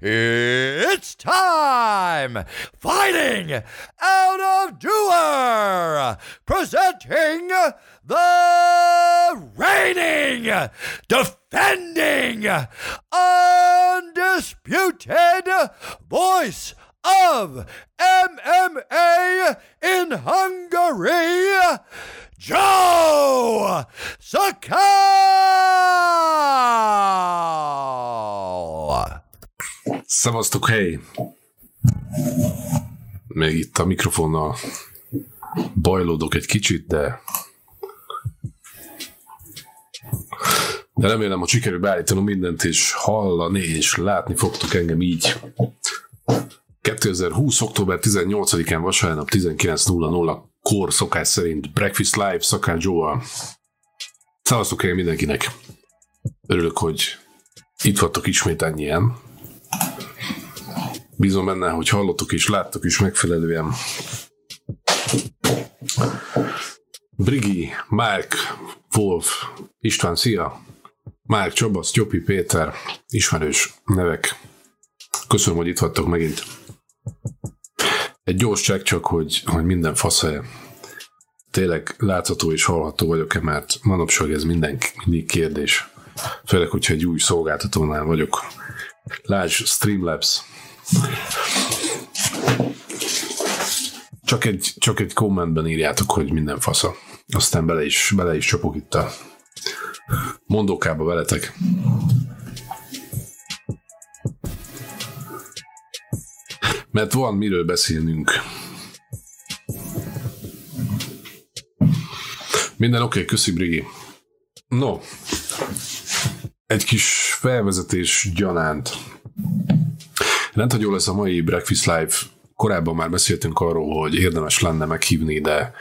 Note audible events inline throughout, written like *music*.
it's time! Fighting out of Doer! Presenting the reigning, defending, undisputed voice of MMA in Hungary, Joe Sakal! Szevasztok, hely! Még itt a mikrofonnal bajlódok egy kicsit, de de remélem, hogy sikerül beállítanom mindent, és hallani, és látni fogtok engem így. 2020. október 18-án vasárnap 19.00 kor szokás szerint Breakfast Live Szakán Joe-val. Szevasztok el mindenkinek! Örülök, hogy itt vagytok ismét ennyien. Bízom benne, hogy hallottok és láttok is megfelelően. Brigi, Márk, Wolf, István, szia! Márk, Csaba, Sztyopi, Péter, ismerős nevek. Köszönöm, hogy itt vagytok megint. Egy gyors csekk csak, hogy, hogy minden fasz Tényleg látható és hallható vagyok-e, mert manapság ez minden, mindig kérdés. Főleg, hogyha egy új szolgáltatónál vagyok. Lásd Streamlabs. Csak egy, csak egy kommentben írjátok, hogy minden fasza. Aztán bele is, bele is csapok itt a mondókába veletek. Mert van miről beszélnünk. Minden oké, okay, köszi Brigi. No, egy kis felvezetés gyanánt. Rendhagyó lesz a mai Breakfast Live. Korábban már beszéltünk arról, hogy érdemes lenne meghívni, de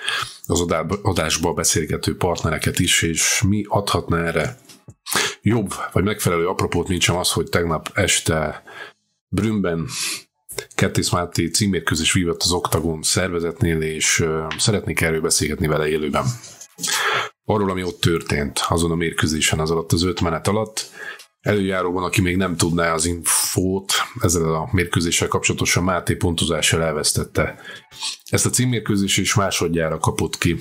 az adásba beszélgető partnereket is, és mi adhatna erre jobb vagy megfelelő apropót, mint sem az, hogy tegnap este Brünnben Kettész Máté címérkőzés vívott az Oktagon szervezetnél, és szeretnék erről beszélgetni vele élőben. Arról, ami ott történt azon a mérkőzésen az alatt az öt menet alatt, előjáróban, aki még nem tudná az infót ezzel a mérkőzéssel kapcsolatosan Máté pontozással elvesztette. Ezt a címmérkőzés is másodjára kapott ki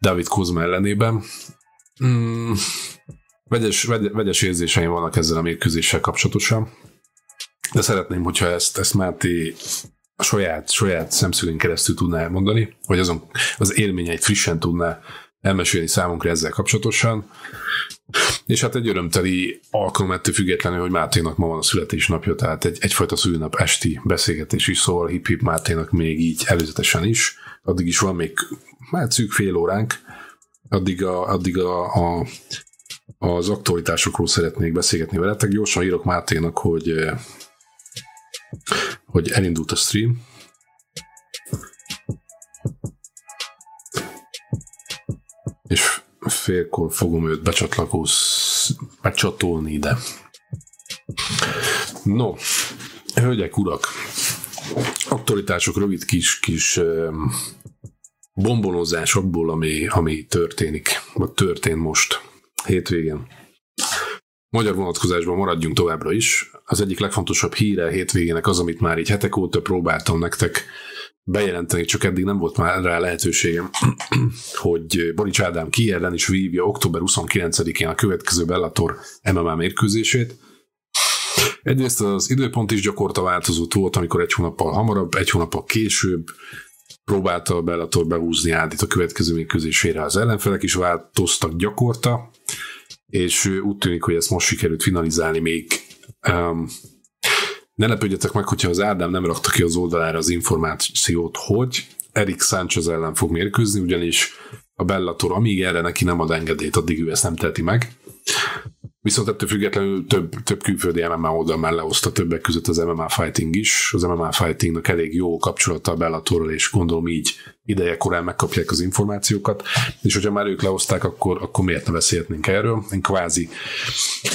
David Kozma ellenében. Mm, vegyes, vegyes érzéseim vannak ezzel a mérkőzéssel kapcsolatosan, de szeretném, hogyha ezt, ezt Máté a saját, saját szemszögén keresztül tudná elmondani, vagy azon az élményeit frissen tudná elmesélni számunkra ezzel kapcsolatosan. És hát egy örömteli alkalom ettől függetlenül, hogy Máténak ma van a születésnapja, tehát egy, egyfajta szülőnap esti beszélgetés is szól Hip Hip Máténak még így előzetesen is. Addig is van még már szűk fél óránk, addig, a, addig a, a, az aktualitásokról szeretnék beszélgetni veletek. Gyorsan írok Máténak, hogy hogy elindult a stream. És félkor fogom őt becsatolni ide. No, hölgyek, urak, aktualitások, rövid kis, kis bombonozás abból, ami, ami történik, vagy történt most hétvégén. Magyar vonatkozásban maradjunk továbbra is. Az egyik legfontosabb híre a hétvégének az, amit már így hetek óta próbáltam nektek bejelenteni, csak eddig nem volt már rá lehetőségem, *clears throat* hogy Borics Ádám ki is vívja október 29-én a következő Bellator MMA mérkőzését. Egyrészt az időpont is gyakorta változott volt, amikor egy hónappal hamarabb, egy hónappal később próbálta a Bellator behúzni Ádit a következő mérkőzésére. Az ellenfelek is változtak gyakorta, és úgy tűnik, hogy ezt most sikerült finalizálni még. Um, ne lepődjetek meg, hogyha az Ádám nem rakta ki az oldalára az információt, hogy Erik Sánchez ellen fog mérkőzni, ugyanis a Bellator, amíg erre neki nem ad engedélyt, addig ő ezt nem teheti meg. Viszont ettől függetlenül több, több külföldi MMA oldal már lehozta többek között az MMA Fighting is. Az MMA Fightingnak elég jó kapcsolata a Bellatorral, és gondolom így ideje korán megkapják az információkat, és hogyha már ők lehozták, akkor, akkor miért ne beszélhetnénk erről? Én kvázi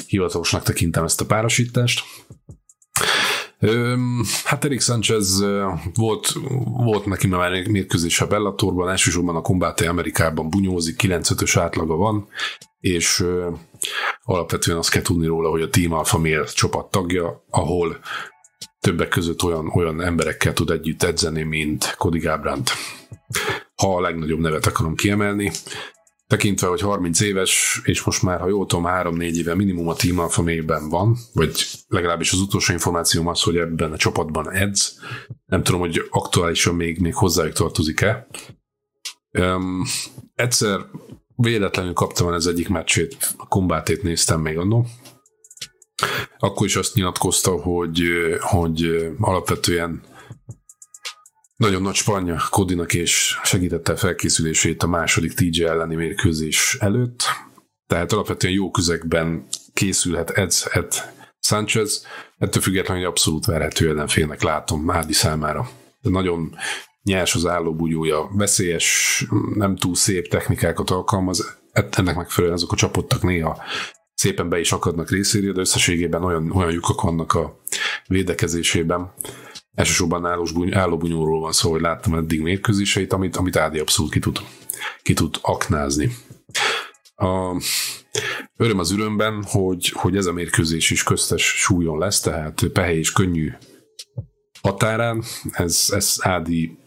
hivatalosnak tekintem ezt a párosítást. Hát Erik Sanchez volt, volt neki már mérkőzés a Bellatorban, elsősorban a Combate Amerikában bunyózik, 9-5-ös átlaga van, és alapvetően azt kell tudni róla, hogy a Team Alpha Male csapat tagja, ahol többek között olyan, olyan emberekkel tud együtt edzeni, mint Cody Garbrandt. Ha a legnagyobb nevet akarom kiemelni, tekintve, hogy 30 éves, és most már, ha jól tudom, 3-4 éve minimum a Team Alpha mélyben van, vagy legalábbis az utolsó információm az, hogy ebben a csapatban edz. Nem tudom, hogy aktuálisan még, még hozzájuk tartozik-e. Um, egyszer véletlenül kaptam az egyik meccsét, a kombátét néztem még annó. Akkor is azt nyilatkozta, hogy, hogy alapvetően nagyon nagy spanya Kodinak és segítette felkészülését a második TJ elleni mérkőzés előtt. Tehát alapvetően jó közegben készülhet edzhet Sanchez, ettől függetlenül egy abszolút verhető ellenfélnek látom Mádi számára. De nagyon nyers az állóbugyója, veszélyes, nem túl szép technikákat alkalmaz, ennek megfelelően azok a csapottak néha szépen be is akadnak részéről, de összességében olyan, olyan lyukak vannak a védekezésében, elsősorban állóbunyóról van szó, hogy láttam eddig mérkőzéseit, amit, amit Ádi abszolút ki tud, ki tud aknázni. A, öröm az örömben, hogy, hogy ez a mérkőzés is köztes súlyon lesz, tehát pehely és könnyű határán. Ez, ez Ádi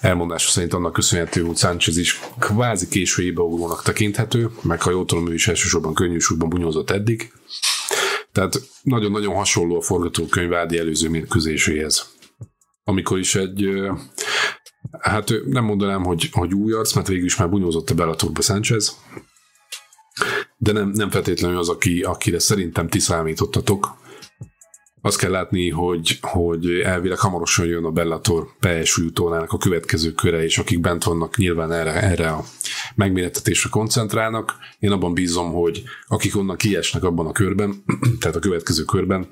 elmondása szerint annak köszönhető, hogy Sánchez is kvázi késői beugrónak tekinthető, meg ha jól tudom, ő is elsősorban könnyű súlyban bunyózott eddig. Tehát nagyon-nagyon hasonló a forgatókönyv Ádi előző mérkőzéséhez amikor is egy, hát nem mondanám, hogy, hogy új arc, mert végül is már bunyózott a Bellatorba Sanchez, de nem, nem feltétlenül az, aki, akire szerintem ti számítottatok. Azt kell látni, hogy, hogy elvileg hamarosan jön a Bellator PS a következő köre, és akik bent vannak nyilván erre, erre a megmérettetésre koncentrálnak. Én abban bízom, hogy akik onnan kiesnek abban a körben, *clears throat* tehát a következő körben,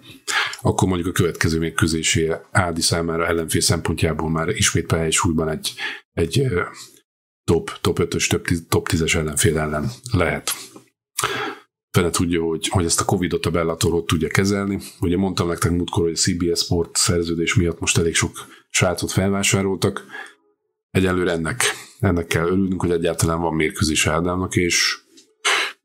akkor mondjuk a következő mérkőzésé Ádi számára ellenfél szempontjából már ismét pályás súlyban egy, egy top, top 5-ös, top, top 10-es ellenfél ellen lehet. Fene tudja, hogy, hogy ezt a Covid-ot a Bellator tudja kezelni. Ugye mondtam nektek múltkor, hogy a CBS Sport szerződés miatt most elég sok srácot felvásároltak. Egyelőre ennek, ennek kell örülnünk, hogy egyáltalán van mérkőzés Ádámnak, és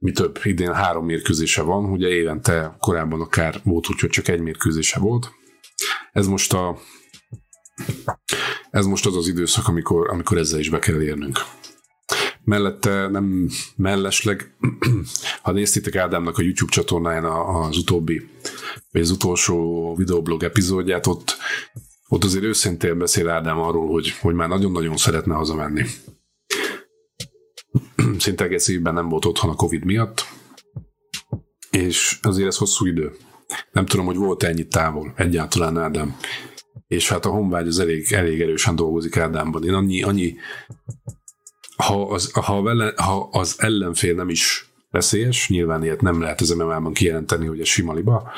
mi több, idén három mérkőzése van, ugye évente korábban akár volt úgy, hogy csak egy mérkőzése volt. Ez most a ez most az az időszak, amikor, amikor ezzel is be kell érnünk. Mellette nem mellesleg, *clears throat* ha néztétek Ádámnak a YouTube csatornáján az utóbbi, vagy az utolsó videoblog epizódját, ott, ott azért őszintén beszél Ádám arról, hogy, hogy már nagyon-nagyon szeretne hazamenni szinte egész évben nem volt otthon a Covid miatt, és azért ez hosszú idő. Nem tudom, hogy volt ennyi távol egyáltalán Ádám. És hát a honvágy az elég, elég erősen dolgozik Ádámban. Én annyi, annyi ha az, ha, vele, ha az ellenfél nem is veszélyes, nyilván ilyet nem lehet az MMA-ban kijelenteni, hogy a sima liba,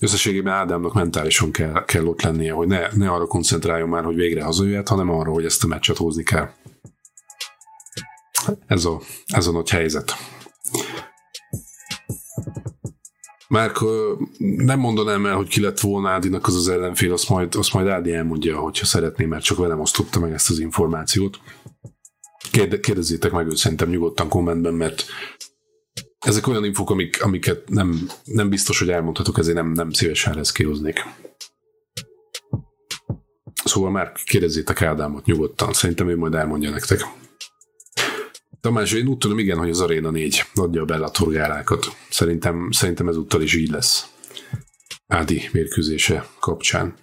összességében Ádámnak mentálisan kell, kell ott lennie, hogy ne, ne arra koncentráljon már, hogy végre hazajöhet, hanem arra, hogy ezt a meccset hozni kell. Ez a, ez a nagy helyzet. Már nem mondanám el, hogy ki lett volna Ádinak az az ellenfél, azt majd, azt majd Ádi elmondja, hogyha szeretné, mert csak velem osztotta meg ezt az információt. Kérde, kérdezzétek meg őt szerintem nyugodtan kommentben, mert ezek olyan infok, amik, amiket nem, nem biztos, hogy elmondhatok, ezért nem, nem szívesen reszkíroznék. Szóval már kérdezzétek Ádámot nyugodtan, szerintem ő majd elmondja nektek. Tamás, én úgy tudom, igen, hogy az Arena 4 adja a Bellator gálákat. Szerintem, szerintem ezúttal is így lesz. Ádi mérkőzése kapcsán.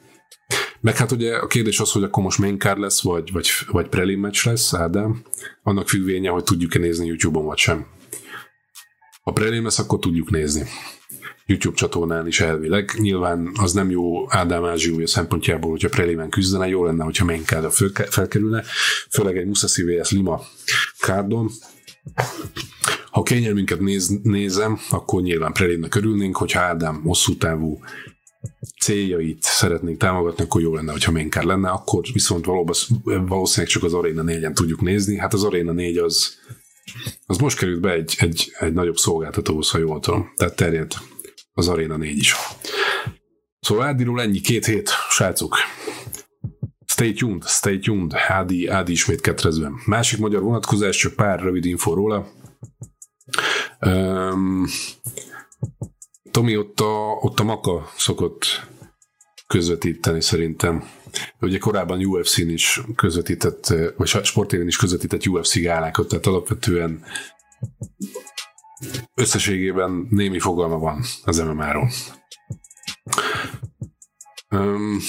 Meg hát ugye a kérdés az, hogy akkor most main card lesz, vagy, vagy, vagy prelim match lesz, Ádám. Annak függvénye, hogy tudjuk-e nézni YouTube-on, vagy sem. Ha prelim lesz, akkor tudjuk nézni. YouTube csatornán is elvileg. Nyilván az nem jó Ádám Ázsiúja szempontjából, hogyha prelimen küzdene, jó lenne, hogyha main cardra felkerülne, főleg egy Musashi vs. Lima kárdon. Ha kényelmünket néz, nézem, akkor nyilván prelimnek örülnénk, hogyha Ádám hosszú távú céljait szeretnénk támogatni, akkor jó lenne, hogyha card lenne, akkor viszont valószínűleg csak az Arena 4-en tudjuk nézni. Hát az Arena 4 az az most került be egy, egy, egy nagyobb szolgáltatóhoz, ha jól tudom. Tehát terjed az Arena 4 is. Szóval Ádiról ennyi, két hét, srácok. Stay tuned, stay tuned, Ádi, Ádi ismét ketrezve. Másik magyar vonatkozás, csak pár rövid info róla. Um, Tomi, ott a, ott a Maka szokott közvetíteni szerintem. Ugye korábban UFC-n is közvetített, vagy sportéren is közvetített UFC gálákat, tehát alapvetően összességében némi fogalma van az MMA-ról. Um,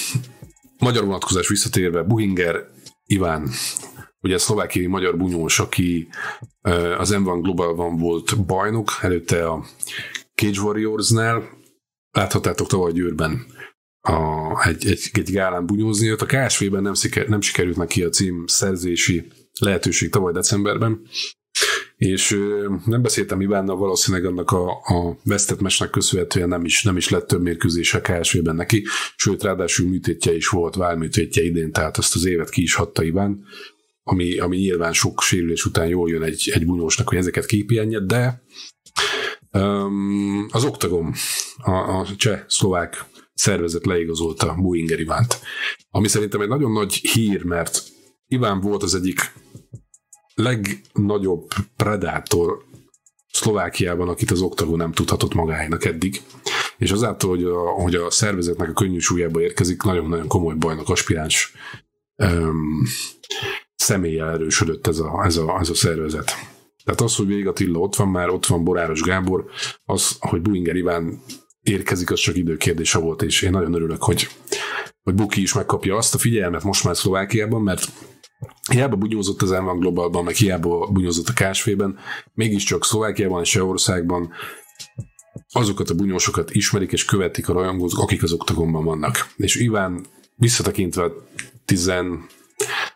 magyar vonatkozás visszatérve, Buhinger Iván, ugye szlovákiai magyar bunyós, aki az M1 Globalban volt bajnok, előtte a Cage Warriors-nál, láthattátok tavaly Győrben a, egy, egy, egy gálán bunyózni, a KSV-ben nem, sziker, nem sikerült neki a cím szerzési lehetőség tavaly decemberben, és nem beszéltem Ivánnal, valószínűleg annak a, a vesztett mesnek köszönhetően nem is, nem is lett több mérkőzés a KSV-ben neki, sőt, ráadásul műtétje is volt, válműtétje idén, tehát azt az évet ki is hatta Iván, ami, ami nyilván sok sérülés után jól jön egy, egy bunyósnak, hogy ezeket kipihenje, de um, az Octagon, a, a cseh-szlovák szervezet leigazolta Buinger Ivánt, ami szerintem egy nagyon nagy hír, mert Iván volt az egyik legnagyobb predátor Szlovákiában, akit az Octagon nem tudhatott magának eddig. És azáltal, hogy a, hogy a szervezetnek a könnyű súlyába érkezik, nagyon-nagyon komoly bajnok aspiráns um, személlyel erősödött ez a, ez, a, ez a szervezet. Tehát az, hogy Vég Attila ott van már, ott van Boráros Gábor, az, hogy Buinger Iván érkezik, az csak időkérdése volt, és én nagyon örülök, hogy, hogy Buki is megkapja azt a figyelmet most már Szlovákiában, mert hiába bunyózott az M1 Globalban, meg hiába bunyózott a KSV-ben, mégiscsak Szlovákiában és Sehországban azokat a bunyósokat ismerik és követik a rajongók, akik az oktagonban vannak. És Iván visszatekintve 10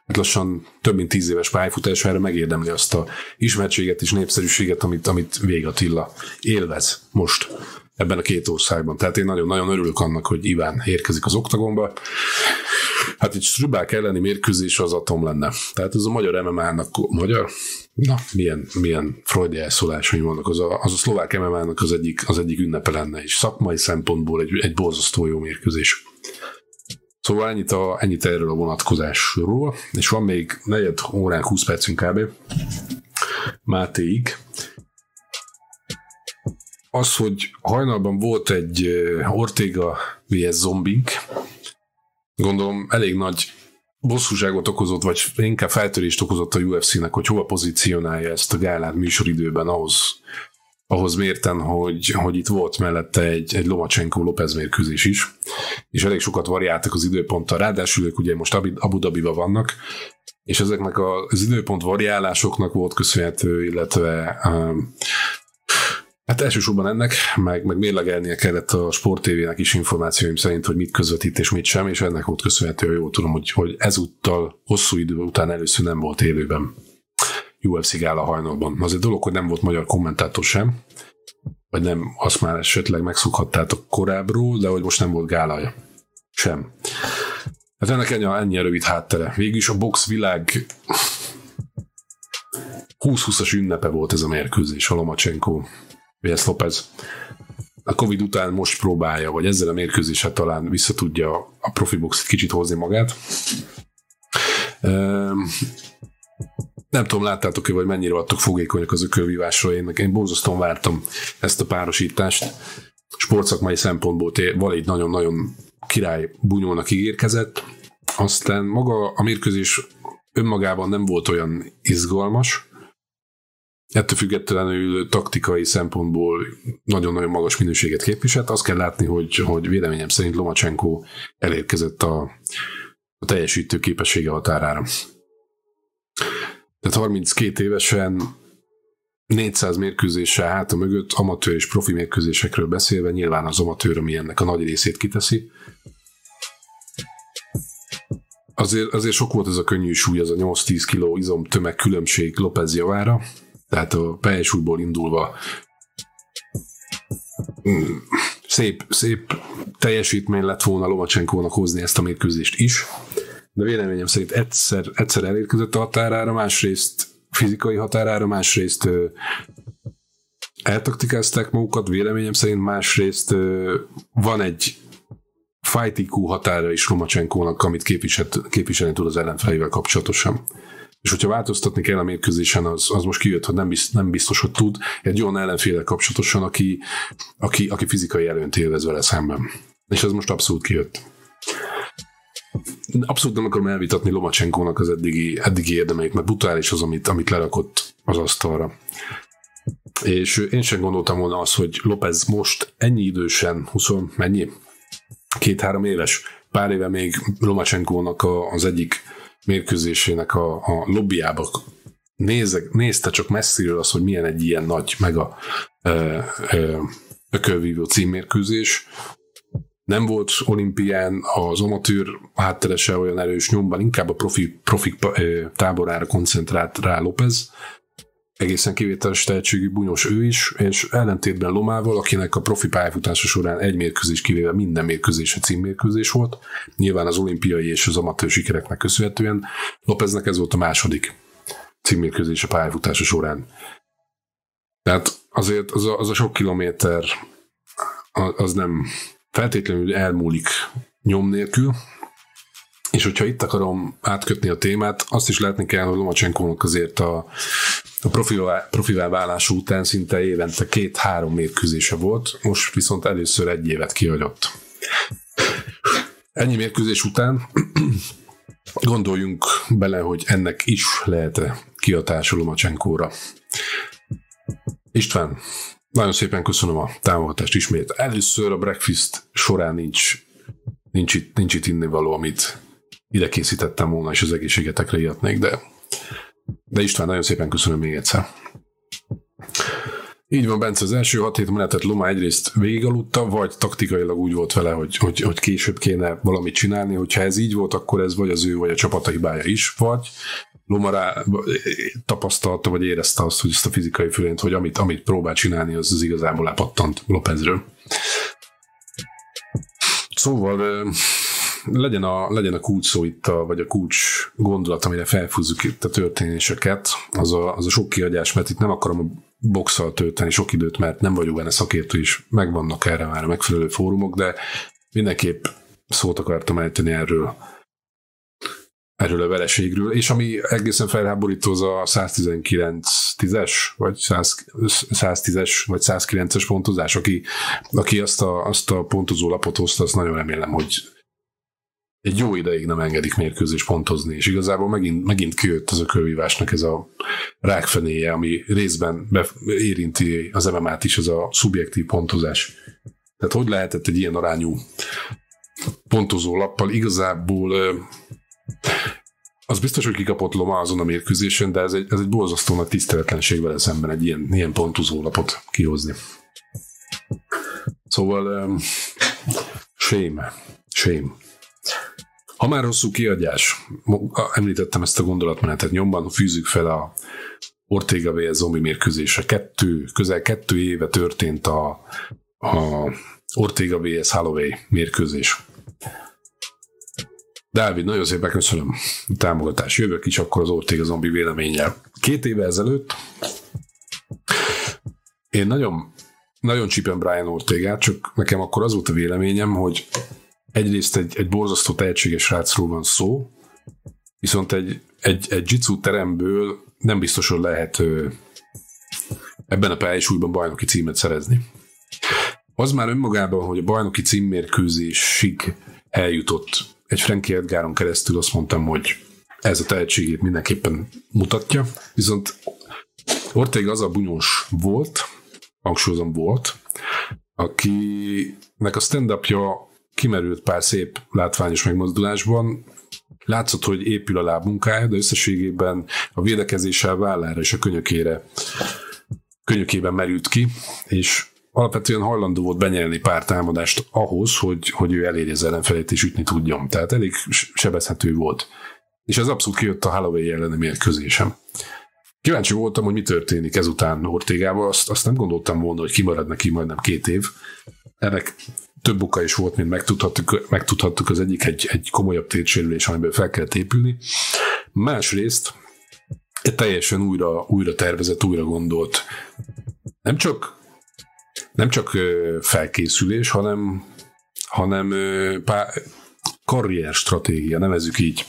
hát lassan több mint tíz éves pályafutására megérdemli azt a ismertséget és népszerűséget, amit, amit Vég Attila élvez most ebben a két országban. Tehát én nagyon-nagyon örülök annak, hogy Iván érkezik az oktagonba. Hát egy Strubák elleni mérkőzés az atom lenne. Tehát ez a magyar MMA-nak, magyar? Na, milyen, milyen freudi elszólásai vannak. Az a, az a szlovák MMA-nak az egyik, az egyik ünnepe lenne, és szakmai szempontból egy, egy borzasztó jó mérkőzés. Szóval ennyit, a, ennyit erről a vonatkozásról, és van még negyed órán 20 percünk kb. Mátéig. Az, hogy hajnalban volt egy Ortega vs. zombink, gondolom elég nagy bosszúságot okozott, vagy inkább feltörést okozott a UFC-nek, hogy hova pozícionálja ezt a gálát műsoridőben ahhoz, ahhoz mérten, hogy, hogy itt volt mellette egy, egy Lomacsenko López mérkőzés is, és elég sokat variáltak az időponttal, ráadásul ők ugye most Abu Dhabiba vannak, és ezeknek az időpont variálásoknak volt köszönhető, illetve um, Hát elsősorban ennek, meg, meg mérlegelnie kellett a Sport TV-nek is információim szerint, hogy mit közvetít és mit sem, és ennek volt köszönhető, jól tudom, hogy, hogy ezúttal hosszú idő után először nem volt élőben UFC gála hajnalban. Az egy dolog, hogy nem volt magyar kommentátor sem, vagy nem, azt már esetleg megszokhattátok korábbról, de hogy most nem volt gálaja sem. Hát ennek ennyi, ennyi rövid háttere. Végül is a box világ 20-20-as ünnepe volt ez a mérkőzés, a Vs. Lopez. A Covid után most próbálja, vagy ezzel a mérkőzéssel talán vissza tudja a profi boxit kicsit hozni magát. Nem tudom, láttátok-e, vagy mennyire adtok fogékonyak az ökölvívásról. Én, én borzasztóan vártam ezt a párosítást. Sportszakmai szempontból Valid nagyon-nagyon király bunyónak ígérkezett. Aztán maga a mérkőzés önmagában nem volt olyan izgalmas, Ettől függetlenül taktikai szempontból nagyon-nagyon magas minőséget képviselt. Azt kell látni, hogy, hogy véleményem szerint Lomacsenko elérkezett a, a teljesítő képessége határára. Tehát 32 évesen 400 mérkőzéssel háta mögött amatőr és profi mérkőzésekről beszélve nyilván az amatőr, ami ennek a nagy részét kiteszi. Azért, azért sok volt ez a könnyű súly, az a 8-10 kg izom tömeg különbség López javára, tehát a súlyból indulva. Mm, szép, szép teljesítmény lett volna Lomacsenkónak hozni ezt a mérkőzést is, de véleményem szerint egyszer, egyszer elérkezett a határára, másrészt fizikai határára, másrészt ö, eltaktikázták magukat, véleményem szerint másrészt ö, van egy fight IQ határa is Lomacsenkónak, amit képviselni tud az ellenfelével kapcsolatosan. És hogyha változtatni kell a mérkőzésen, az, az most kijött, hogy nem, biztos, nem biztos, hogy tud, egy olyan ellenféle kapcsolatosan, aki, aki, aki fizikai előnyt élvez vele szemben. És ez most abszolút kijött. Abszolút nem akarom elvitatni Lomacsenkónak az eddigi, eddigi érdemeit, mert brutális az, amit, amit lerakott az asztalra. És én sem gondoltam volna azt, hogy López most ennyi idősen, 20, mennyi? Két-három éves, pár éve még Lomacsenkónak az egyik mérkőzésének a, a lobbyába nézze, nézte csak messziről az, hogy milyen egy ilyen nagy, meg a ökölvívó címmérkőzés. Nem volt olimpián az amatőr hátterese olyan erős nyomban, inkább a profi, profi táborára koncentrált rá López, egészen kivételes tehetségű bunyos ő is, és ellentétben Lomával, akinek a profi pályafutása során egy mérkőzés kivéve minden mérkőzés a címmérkőzés volt, nyilván az olimpiai és az amatőr sikereknek köszönhetően, Lopeznek ez volt a második címmérkőzés a pályafutása során. Tehát azért az a, az a sok kilométer az nem feltétlenül elmúlik nyom nélkül, és hogyha itt akarom átkötni a témát, azt is látni kell, hogy Lomacsenkónak azért a a profivá, profivá válás után szinte évente két-három mérkőzése volt, most viszont először egy évet kihagyott. Ennyi mérkőzés után gondoljunk bele, hogy ennek is lehet-e kiatása Lomacsenkóra. István, nagyon szépen köszönöm a támogatást ismét. Először a breakfast során nincs, nincs, itt, nincs itt innivaló, amit ide készítettem volna, és az egészségetekre iratnék, de de István, nagyon szépen köszönöm még egyszer. Így van, Bence, az első hat hét menetet Loma egyrészt végigaludta, vagy taktikailag úgy volt vele, hogy, hogy, hogy később kéne valamit csinálni. Hogyha ez így volt, akkor ez vagy az ő, vagy a csapata hibája is, vagy Loma rá tapasztalta, vagy érezte azt, hogy ezt a fizikai fölényt, hogy amit, amit próbál csinálni, az, az igazából lepattant Lopezről. Szóval legyen a, legyen a kulcs szó itt, a, vagy a kulcs gondolat, amire felfúzzuk itt a történéseket, az a, az a sok kiadás, mert itt nem akarom a boxal tölteni sok időt, mert nem vagyok benne szakértő, és megvannak erre már a megfelelő fórumok, de mindenképp szót akartam ejteni erről erről a vereségről, és ami egészen felháborító az a 119-10-es, vagy 110-es, vagy 109-es pontozás, aki, aki azt a, azt a pontozó lapot hozta, azt nagyon remélem, hogy egy jó ideig nem engedik mérkőzés pontozni, és igazából megint, megint kijött az a körvívásnak ez a rákfenéje, ami részben érinti az MMA-t is, az a szubjektív pontozás. Tehát hogy lehetett egy ilyen arányú pontozó lappal igazából az biztos, hogy kikapott Loma azon a mérkőzésen, de ez egy, ez egy borzasztó nagy tiszteletlenség vele szemben egy ilyen, ilyen pontozó lapot kihozni. Szóval um, shame, shame. Ha már hosszú kiadás, említettem ezt a gondolatmenetet nyomban, fűzzük fel a Ortega vs. zombi mérkőzése. Kettő, közel kettő éve történt a, a Ortega vs. Holloway mérkőzés. Dávid, nagyon szépen köszönöm a támogatást. Jövök is akkor az Ortega zombi véleménnyel. Két éve ezelőtt én nagyon, nagyon csípem Brian Ortegát, csak nekem akkor az volt a véleményem, hogy egyrészt egy, egy borzasztó tehetséges srácról van szó, viszont egy, egy, egy jitsu teremből nem biztos, hogy lehet ebben a pályásúlyban bajnoki címet szerezni. Az már önmagában, hogy a bajnoki címmérkőzésig eljutott egy Frankie Edgaron keresztül, azt mondtam, hogy ez a tehetségét mindenképpen mutatja, viszont Ortega az a bunyós volt, hangsúlyozom volt, akinek a stand-upja kimerült pár szép látványos megmozdulásban, látszott, hogy épül a lábmunkája, de összességében a védekezéssel vállára és a könyökére könyökében merült ki, és alapvetően hajlandó volt benyelni pár támadást ahhoz, hogy, hogy ő elérje az ellenfelét és ütni tudjon. Tehát elég sebezhető volt. És ez abszolút kijött a Holloway elleni mérkőzésem. Kíváncsi voltam, hogy mi történik ezután Ortégával, azt, azt nem gondoltam volna, hogy kimarad neki majdnem két év. Ennek több oka is volt, mint megtudhattuk, megtudhattuk az egyik egy, egy komolyabb tétsérülés, amiből fel kellett épülni. Másrészt egy teljesen újra, újra tervezett, újra gondolt, nem csak, nem csak felkészülés, hanem, hanem pár, karrier stratégia, nevezük így.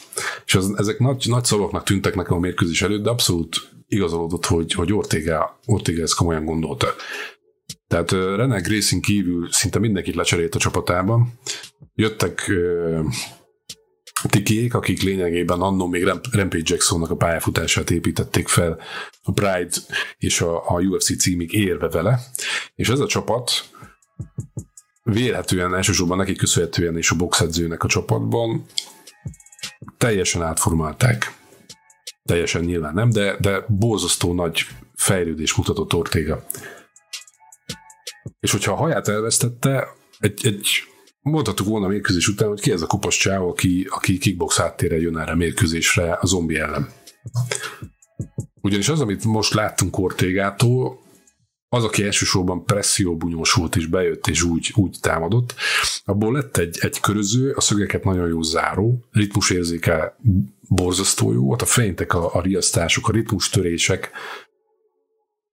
És az, ezek nagy, nagy szavaknak tűntek nekem a mérkőzés előtt, de abszolút igazolódott, hogy, hogy Ortega, Ortega ezt komolyan gondolta. Tehát René Gracing kívül szinte mindenkit lecserélt a csapatában. Jöttek tikiék, akik lényegében annó még Rampage Jacksonnak a pályafutását építették fel a Pride és a, a UFC címig érve vele, és ez a csapat vélhetően elsősorban neki köszönhetően és a boxedzőnek a csapatban teljesen átformálták. Teljesen nyilván nem, de, de borzasztó nagy fejlődés mutatott Ortega. És hogyha a haját elvesztette, egy, egy mondhattuk volna a mérkőzés után, hogy ki ez a kupas csáv, aki, aki kickbox áttére jön erre a mérkőzésre a zombi ellen. Ugyanis az, amit most láttunk Ortégától, az, aki elsősorban presszióbunyós volt és bejött és úgy, úgy támadott, abból lett egy, egy köröző, a szögeket nagyon jó záró, ritmusérzéke borzasztó jó volt, a feintek, a, a riasztások, a ritmustörések,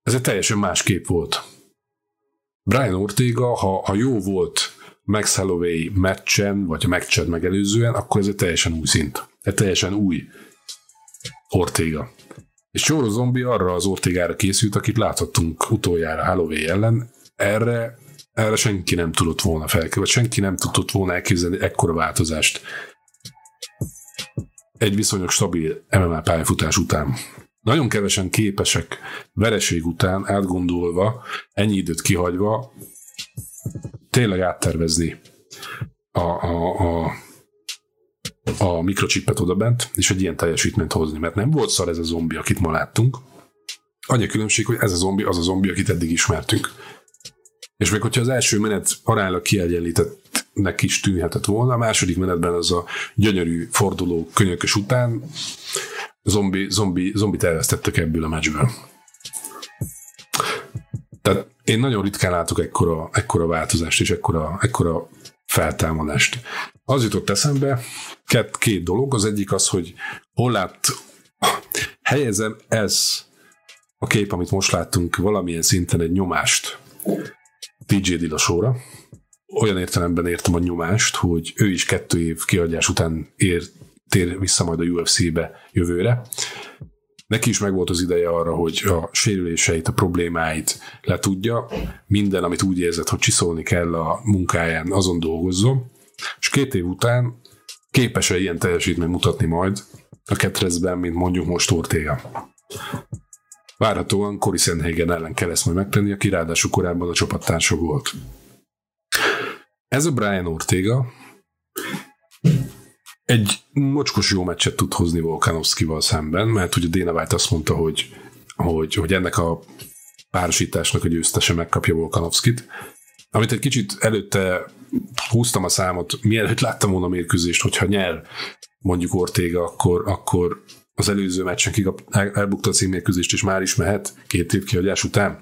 ez egy teljesen más kép volt. Brian Ortega, ha, ha jó volt Max Holloway meccsen, vagy a meccsen megelőzően, akkor ez egy teljesen új szint. Egy teljesen új Ortega. És Csóró Zombi arra az Ortegára készült, akit láthattunk utoljára Holloway ellen. Erre, erre senki nem tudott volna felkelni, vagy senki nem tudott volna elképzelni ekkora változást. Egy viszonylag stabil MMA pályafutás után. Nagyon kevesen képesek vereség után átgondolva, ennyi időt kihagyva tényleg áttervezni a, a, a, a mikrocsipet odabent, és egy ilyen teljesítményt hozni, mert nem volt szar ez a zombi, akit ma láttunk. Annyi különbség, hogy ez a zombi az a zombi, akit eddig ismertünk. És még hogyha az első menet aránylag kiegyenlítettnek is tűnhetett volna, a második menetben az a gyönyörű forduló könyökös után zombi, zombi, zombit elvesztettek ebből a meccsből. Tehát én nagyon ritkán látok ekkora, ekkora változást és ekkora, ekkora feltámadást. Az jutott eszembe, két, két dolog. Az egyik az, hogy hol lát, helyezem ez a kép, amit most láttunk, valamilyen szinten egy nyomást TJ Dillasóra. Olyan értelemben értem a nyomást, hogy ő is kettő év kiadás után ér, tér vissza majd a UFC-be jövőre. Neki is megvolt az ideje arra, hogy a sérüléseit, a problémáit letudja, minden, amit úgy érzett, hogy csiszolni kell a munkáján, azon dolgozzon, és két év után képes-e ilyen teljesítményt mutatni majd a ketrezben, mint mondjuk most Ortega. Várhatóan Cory Sandhagen ellen kell ezt majd megtenni, aki ráadásul korábban a csapattársa volt. Ez a Brian Ortega egy mocskos jó meccset tud hozni Volkanovskival szemben, mert ugye Dana White azt mondta, hogy, hogy, hogy ennek a párosításnak a győztese megkapja Volkanovskit. Amit egy kicsit előtte húztam a számot, mielőtt láttam volna a mérkőzést, hogyha nyer mondjuk Ortega, akkor, akkor az előző meccsen elbukta a címmérkőzést, és már is mehet két év kihagyás után.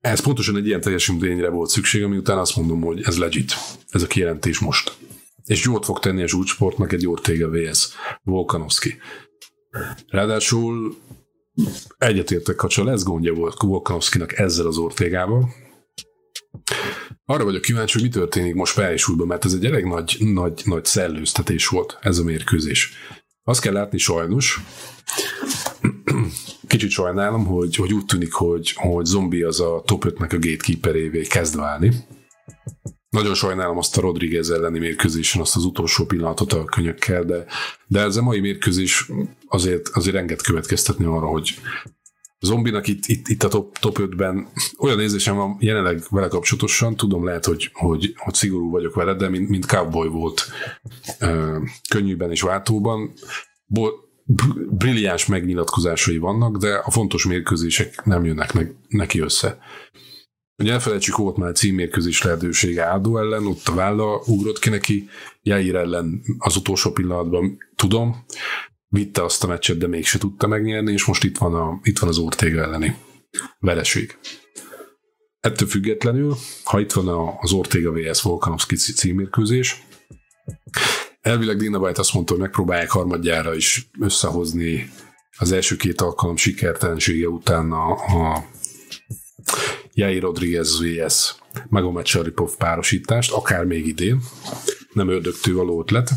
Ez pontosan egy ilyen teljesítményre volt szükség, ami után azt mondom, hogy ez legit, ez a kijelentés most és jót fog tenni a zsúcsportnak egy Ortega vs. Volkanovski. Ráadásul egyetértek, ha lesz gondja volt Volkanovskinak ezzel az Ortegával. Arra vagyok kíváncsi, hogy mi történik most Párizsújban, mert ez egy elég nagy, nagy, nagy szellőztetés volt ez a mérkőzés. Azt kell látni sajnos, *clears throat* kicsit sajnálom, hogy, hogy úgy tűnik, hogy, hogy zombi az a top 5-nek a gatekeeperévé kezd válni. Nagyon sajnálom azt a Rodriguez elleni mérkőzésen, azt az utolsó pillanatot a könyökkel, de, de ez a mai mérkőzés azért, azért enged következtetni arra, hogy Zombinak itt, itt, itt a top, top 5-ben olyan érzésem van jelenleg vele kapcsolatosan, tudom lehet, hogy, hogy, hogy szigorú vagyok vele, de mint, mint cowboy volt uh, könnyűben és váltóban. Bo- brilliáns megnyilatkozásai vannak, de a fontos mérkőzések nem jönnek meg neki össze. Ugye elfelejtsük, volt már címérkőzés lehetősége Áldó ellen, ott a válla ugrott ki neki, Jair ellen az utolsó pillanatban tudom, vitte azt a meccset, de mégse tudta megnyerni, és most itt van, a, itt van az Ortega elleni vereség. Ettől függetlenül, ha itt van az Ortega vs. Volkanovski címérkőzés, elvileg Dina White azt mondta, hogy megpróbálják harmadjára is összehozni az első két alkalom sikertelensége után a, a Jair Rodriguez vs. Magomed Sharipov párosítást, akár még idén. Nem ördögtő való ötlet.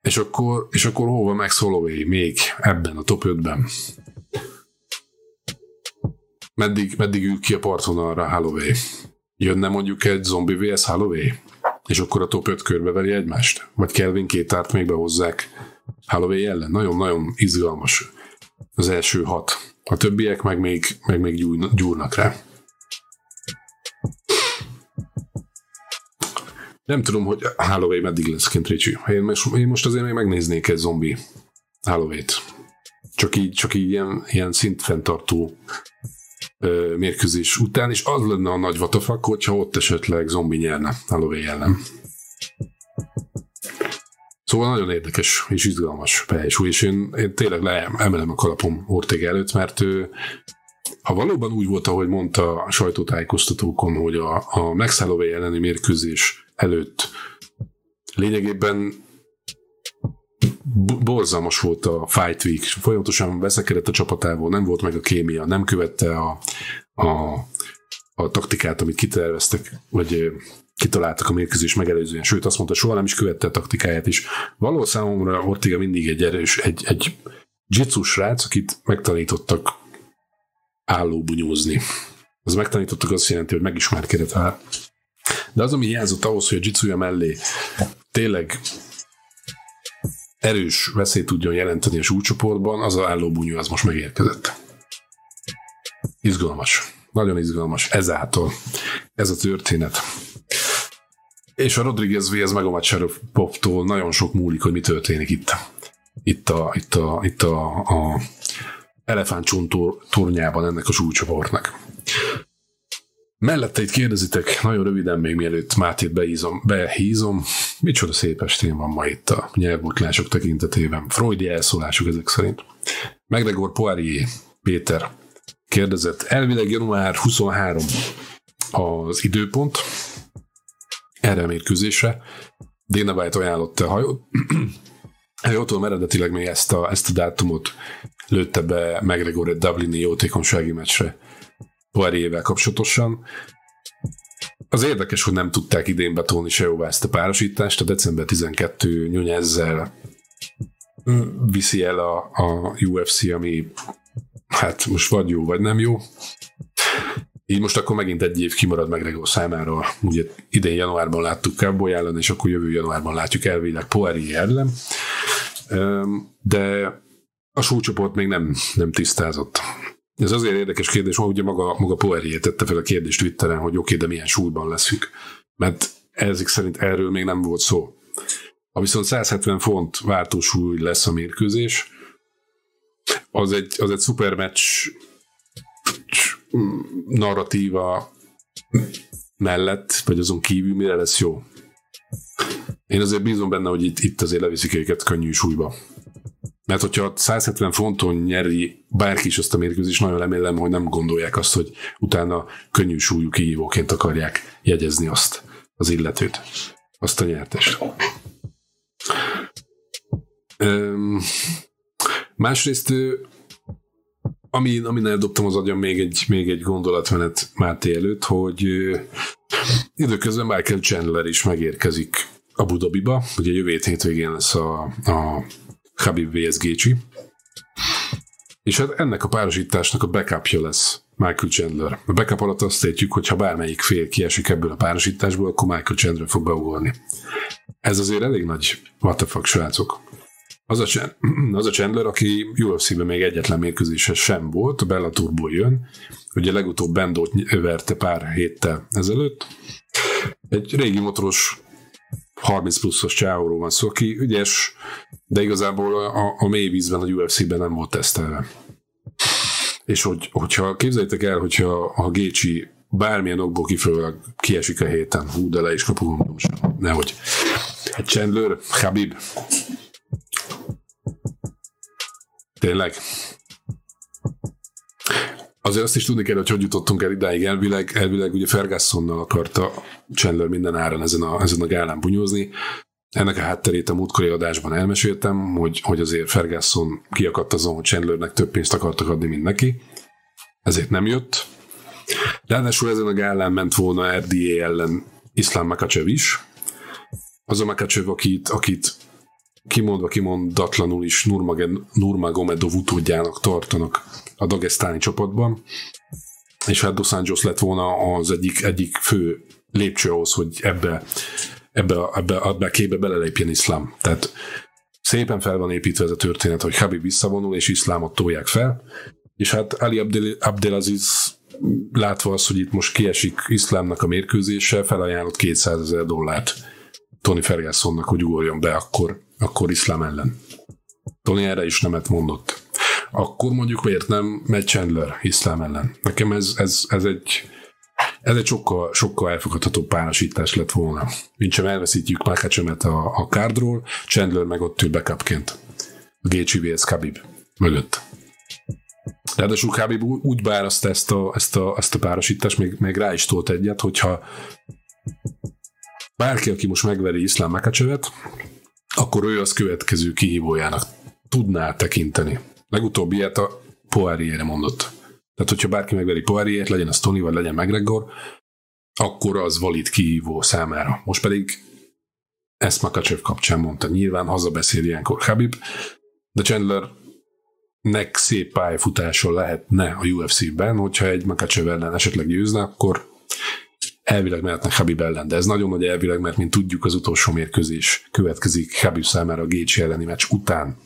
És akkor, és akkor hova Max Holloway még ebben a top 5-ben? Meddig, meddig ül ki a partvonalra Holloway? Jönne mondjuk egy zombie vs Holloway? És akkor a top 5 körbeveli egymást? Vagy Kelvin Kétárt még behozzák Holloway ellen? Nagyon-nagyon izgalmas az első hat. A többiek meg még, meg még gyúrnak rá. Nem tudom, hogy Halloween meddig lesz kint, Ricsi. Én most, én most azért még megnéznék egy zombi Halloween-t. Csak így, csak így ilyen, ilyen szintfenntartó ö, mérkőzés után, és az lenne a nagy vatafak, hogyha ott esetleg zombi nyerne Halloween ellen. Szóval nagyon érdekes és izgalmas Pehesú, és én, én tényleg leemelem a kalapom Ortega előtt, mert ő, ha valóban úgy volt, ahogy mondta a sajtótájékoztatókon, hogy a, a Holloway elleni mérkőzés előtt lényegében borzalmas volt a Fight Week, folyamatosan veszekedett a csapatával, nem volt meg a kémia, nem követte a, a, a taktikát, amit kiterveztek, vagy kitaláltak a mérkőzés megelőzően, sőt azt mondta, soha nem is követte a taktikáját is. Való számomra Ortiga mindig egy erős, egy, egy jitsus srác, akit megtanítottak állóbunyózni. Az megtanítottak azt jelenti, hogy megismerkedett vele. De az, ami hiányzott ahhoz, hogy a jitsuja mellé tényleg erős veszélyt tudjon jelenteni a súlycsoportban, az a állóbunyó az most megérkezett. Izgalmas. Nagyon izgalmas. Ezáltal. Ez a történet. És a Rodriguez vs. Megomat Poptól nagyon sok múlik, hogy mi történik itt. Itt a, itt a, itt a, a elefántcsont tornyában ennek a súlycsoportnak. Mellette itt kérdezitek, nagyon röviden még mielőtt Mátét behízom, behízom, micsoda szép estén van ma itt a nyelvbotlások tekintetében. Freudi elszólásuk ezek szerint. Megregor Poirier Péter kérdezett, elvileg január 23 az időpont, erre a mérkőzésre. Dana White ajánlotta, ha jól, ha jól tudom, eredetileg még ezt a, ezt a dátumot lőtte be McGregor egy Dublini jótékonysági meccsre Poiriervel kapcsolatosan. Az érdekes, hogy nem tudták idén betolni se jóvá ezt a párosítást. A december 12 nyújt ezzel viszi el a, a UFC, ami hát most vagy jó, vagy nem jó. Így most akkor megint egy év kimarad McGregor számára. Ugye idén januárban láttuk Cowboy ellen, és akkor jövő januárban látjuk elvileg Poirier ellen. De a súlycsoport még nem, nem tisztázott. Ez azért érdekes kérdés, hogy ugye maga, maga Poirier tette fel a kérdést Twitteren, hogy oké, okay, de milyen súlyban leszünk. Mert ezek szerint erről még nem volt szó. Ha viszont 170 font váltósúly lesz a mérkőzés, az egy, az egy szuper meccs narratíva mellett, vagy azon kívül mire lesz jó. Én azért bízom benne, hogy itt, itt azért leviszik őket könnyű súlyba. Mert hogyha 170 fonton nyeri bárki is azt a mérkőzést, nagyon remélem, hogy nem gondolják azt, hogy utána könnyű súlyú kihívóként akarják jegyezni azt az illetőt, azt a nyertest. Üm, másrészt ami, amin eldobtam az agyam még egy, még egy gondolatmenet Máté előtt, hogy időközben Michael Chandler is megérkezik Abu Dhabiba, ugye jövő hétvégén lesz a, a Habib vs. Gécsi, és hát ennek a párosításnak a backupja lesz Michael Chandler. A backup alatt azt értjük, hogy ha bármelyik fél kiesik ebből a párosításból, akkor Michael Chandler fog beugorni. Ez azért elég nagy what the fuck, srácok. Az a, *clears throat* az a Chandler, aki UFC-ben még egyetlen mérkőzése sem volt, Bellatorból jön, ugye legutóbb Bendót verte pár héttel ezelőtt. Egy régi motoros 30 pluszos csáóról van szó, aki ügyes, de igazából a, a mély vízben, a UFC-ben nem volt tesztelve. És hogy, hogyha képzeljétek el, hogyha a Gécsi bármilyen okból kifolyólag kiesik a héten, hú, de le is kapunk, nehogy. Egy Chandler, Habib, Tényleg? Azért azt is tudni kell, hogy hogy jutottunk el idáig. Elvileg, elvileg ugye Fergusonnal akarta Chandler minden áron ezen a, ezen a gálán bunyózni. Ennek a hátterét a múltkori adásban elmeséltem, hogy, hogy azért Ferguson kiakadt azon, hogy Chandlernek több pénzt akartak adni, mint neki. Ezért nem jött. Ráadásul ezen a gálán ment volna RDA ellen Iszlám Makachev is. Az a Makachev, akit, akit kimondva kimondatlanul is Nurmagomedov utódjának tartanak a dagesztáni csapatban, és hát Dos Anjos lett volna az egyik, egyik fő lépcső ahhoz, hogy ebbe, ebbe, ebbe, ebbe a képbe belelépjen iszlám. Tehát szépen fel van építve ez a történet, hogy Habib visszavonul, és iszlámot tolják fel, és hát Ali Abdel, Abdelaziz látva azt, hogy itt most kiesik iszlámnak a mérkőzése, felajánlott 200 ezer dollárt Tony Fergusonnak, hogy ugorjon be akkor, akkor iszlám ellen. Tony erre is nemet mondott. Akkor mondjuk miért nem megy Chandler iszlám ellen? Nekem ez, ez, ez egy ez egy sokkal, sokkal elfogadható párosítás lett volna. Mint sem elveszítjük Makacsemet a, a kárdról, Chandler meg ott ül backupként. A Gécsi vs. Khabib mögött. Ráadásul Khabib úgy báraszt ezt a, ezt a, ezt a párosítást, még, még rá is tolt egyet, hogyha bárki, aki most megveri Iszlám Makacsevet, akkor ő az következő kihívójának tudná tekinteni. Legutóbb ilyet a Poirier mondott. Tehát, hogyha bárki megveri Poirier-t, legyen az Tony, vagy legyen McGregor, akkor az valid kihívó számára. Most pedig ezt Makachev kapcsán mondta. Nyilván hazabeszél ilyenkor Habib, de Chandler nek szép pályafutása lehetne a UFC-ben, hogyha egy Makachev ellen esetleg győzne, akkor elvileg mehetnek Habib ellen, de ez nagyon nagy elvileg, mert mint tudjuk, az utolsó mérkőzés következik Habib számára a Gaethje elleni meccs után,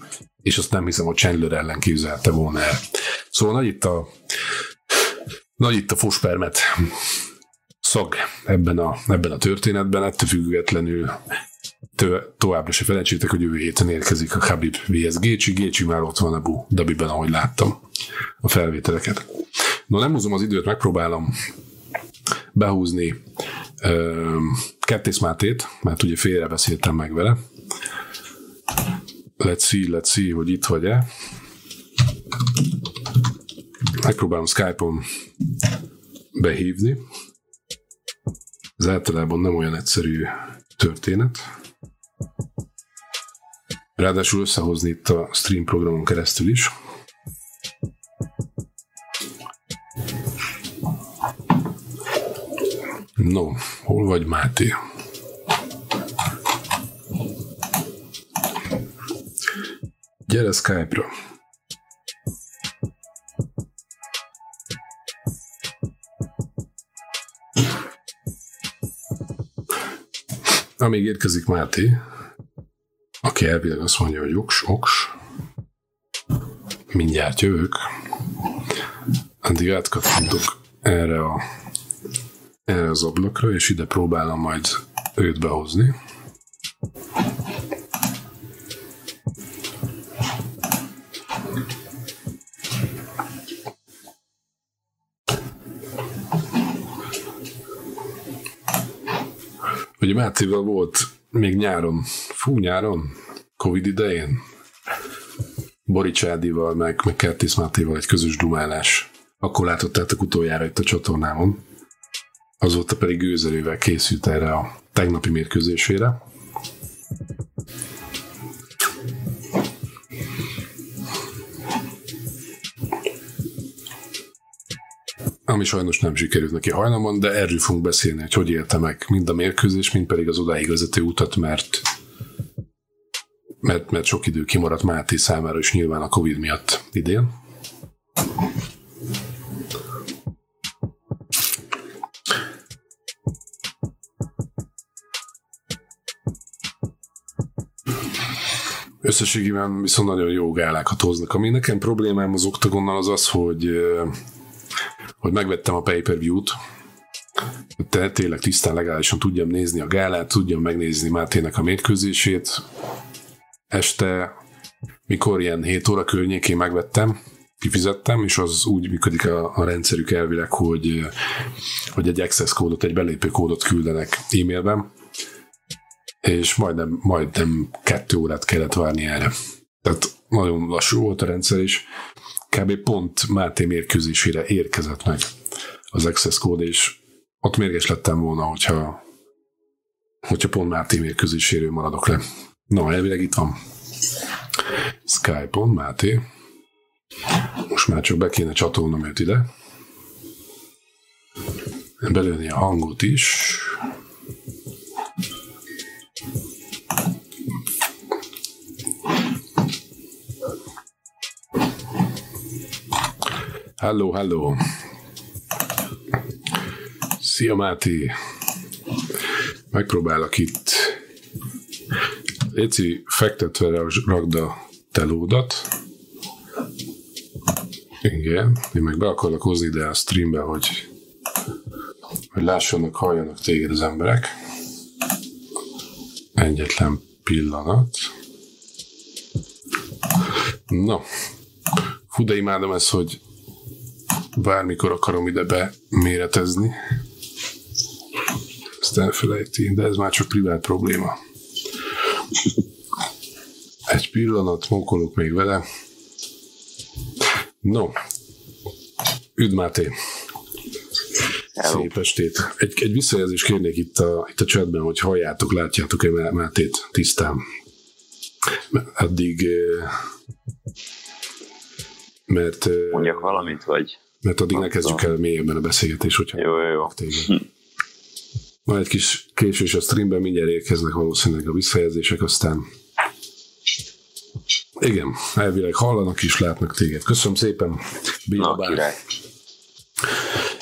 és azt nem hiszem, hogy Chandler ellen képzelte volna el. Szóval nagy itt a nagy itt a fospermet szag ebben a, ebben a történetben, ettől függetlenül továbbra se felejtsétek, hogy jövő héten érkezik a Habib vs. Gécsi. Gécsi már ott van Abu Dhabiben, ahogy láttam a felvételeket. No, nem húzom az időt, megpróbálom behúzni ö, Kettész Mátét, mert ugye félre beszéltem meg vele. Let's see, let's see, hogy itt vagy-e. Megpróbálom Skype-on behívni. Ez általában nem olyan egyszerű történet. Ráadásul összehozni itt a stream programon keresztül is. No, hol vagy Máté? Gyere Skype-ra. Amíg érkezik Máté, aki elvileg azt mondja, hogy oks, oks, mindjárt jövök, addig átkattintok erre, a, erre az ablakra, és ide próbálom majd őt behozni. Ugye Mátéval volt még nyáron, fú nyáron, Covid idején, Boricsádival, meg, meg Kertész Mátéval egy közös dumálás. Akkor látottátok utoljára itt a csatornámon. Azóta pedig gőzelővel készült erre a tegnapi mérkőzésére. ami sajnos nem sikerült neki hajnalban, de erről fogunk beszélni, hogy hogy élte meg mind a mérkőzés, mind pedig az odáig vezető utat, mert mert, mert sok idő kimaradt Máté számára is nyilván a Covid miatt idén. Összességében viszont nagyon jó gálákat hoznak. Ami nekem problémám az oktagonnal az az, hogy hogy megvettem a pay-per-view-t, te tényleg tisztán legálisan tudjam nézni a gálát, tudjam megnézni Mátének a mérkőzését. Este, mikor ilyen 7 óra környékén megvettem, kifizettem, és az úgy működik a, a rendszerük elvileg, hogy, hogy egy access kódot, egy belépő kódot küldenek e-mailben, és majdnem, majdnem kettő órát kellett várni erre. Tehát nagyon lassú volt a rendszer, és kb. pont Máté mérkőzésére érkezett meg az access kód, és ott mérges lettem volna, hogyha, hogyha pont Máté mérkőzéséről maradok le. Na, elvileg itt van. Skype-on, Máté. Most már csak be kéne csatolnom őt ide. Belőni a hangot is. Hello, hello. Szia Máté. Megpróbálok itt. Léci, fektetve rakd a telódat. Igen, én meg be akarlak hozni ide a streambe, hogy, hogy lássanak, halljanak téged az emberek. Egyetlen pillanat. Na, fú, de imádom ezt, hogy bármikor akarom ide beméretezni. Ezt elfelejti, de ez már csak privát probléma. Egy pillanat, munkolok még vele. No, üdv Máté! Hello. Szép estét. Egy, egy visszajelzést kérnék itt a, itt a chatben, hogy halljátok, látjátok-e Mátét tisztán. Addig eh, mert, eh, Mondjak valamit, vagy... mert addig ne kezdjük el mélyebben a beszélgetést, hogyha Jó, jó, jó. téged. Van egy kis késés a streamben, mindjárt érkeznek valószínűleg a visszajelzések, aztán igen, elvileg hallanak is, látnak téged. Köszönöm szépen, Béla Bár.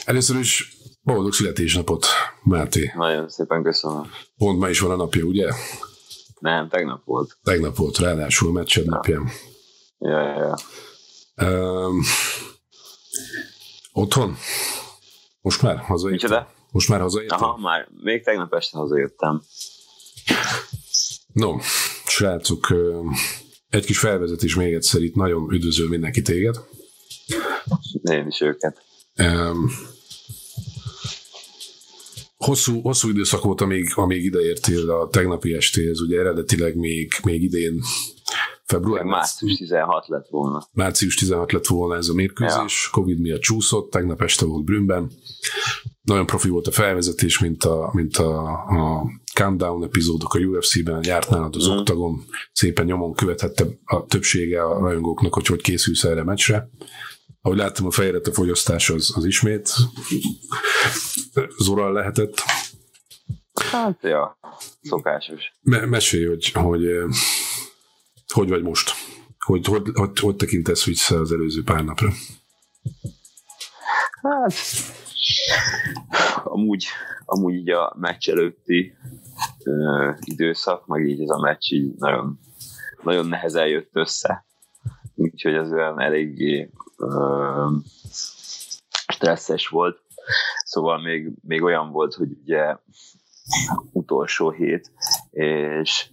Először is boldog születésnapot, Máté. Nagyon szépen köszönöm. Pont ma is van a napja, ugye? Nem, tegnap volt. Tegnap volt ráadásul a meccsed napján. Ja, ja, ja. Um, otthon? Most már hazajöttem? Micsoda? Most már hazajöttem? Aha, már még tegnap este hazajöttem. No, srácok, egy kis felvezetés még egyszer itt, nagyon üdvözöl mindenki téged. Én is őket. Um, hosszú, hosszú időszak volt, amíg, amíg ideértél a tegnapi estéhez, ugye eredetileg még, még idén február, Március 16 lett volna. március 16 lett volna ez a mérkőzés, ja. Covid miatt csúszott, tegnap este volt Brünnben. Nagyon profi volt a felvezetés, mint a, mint a, a countdown epizódok a UFC-ben, járt nálad az mm. oktagon, szépen nyomon követhette a többsége a rajongóknak, hogy hogy készülsz erre a meccsre. Ahogy láttam, a fejre a fogyasztás az, az ismét zoral lehetett. Hát, ja, szokásos. Me- mesélj, hogy, hogy hogy vagy most? Hogy, hogy, hogy, hogy tekintesz vissza az előző pár napra? Hát, amúgy, amúgy így a meccs előtti ö, időszak, meg így ez a meccs így nagyon, nagyon nehezen jött össze. Úgyhogy az olyan eléggé ö, stresszes volt. Szóval még, még olyan volt, hogy ugye utolsó hét, és,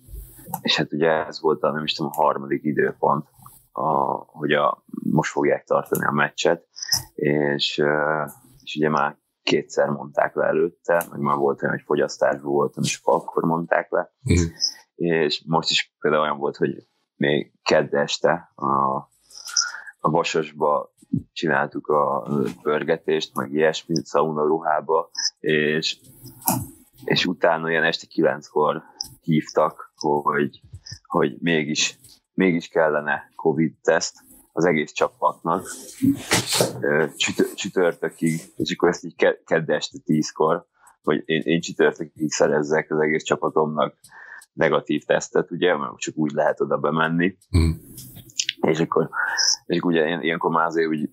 és hát ugye ez volt a, nem is tudom, a harmadik időpont, a, hogy a, most fogják tartani a meccset, és, és ugye már kétszer mondták le előtte, meg már volt olyan, hogy fogyasztásban voltam, és akkor mondták le, és most is például olyan volt, hogy még kedd este a, a Vasasba csináltuk a pörgetést, meg ilyesmit sauna ruhába, és, és utána ilyen este kilenckor hívtak, hogy, hogy mégis, mégis kellene Covid-teszt az egész csapatnak csütörtökig, és akkor ezt így ke- kedd este tízkor, hogy én, én csütörtökig szerezzek az egész csapatomnak negatív tesztet, ugye, mert csak úgy lehet oda bemenni, Mhm. És akkor, és akkor ugye ilyen, ilyenkor már azért úgy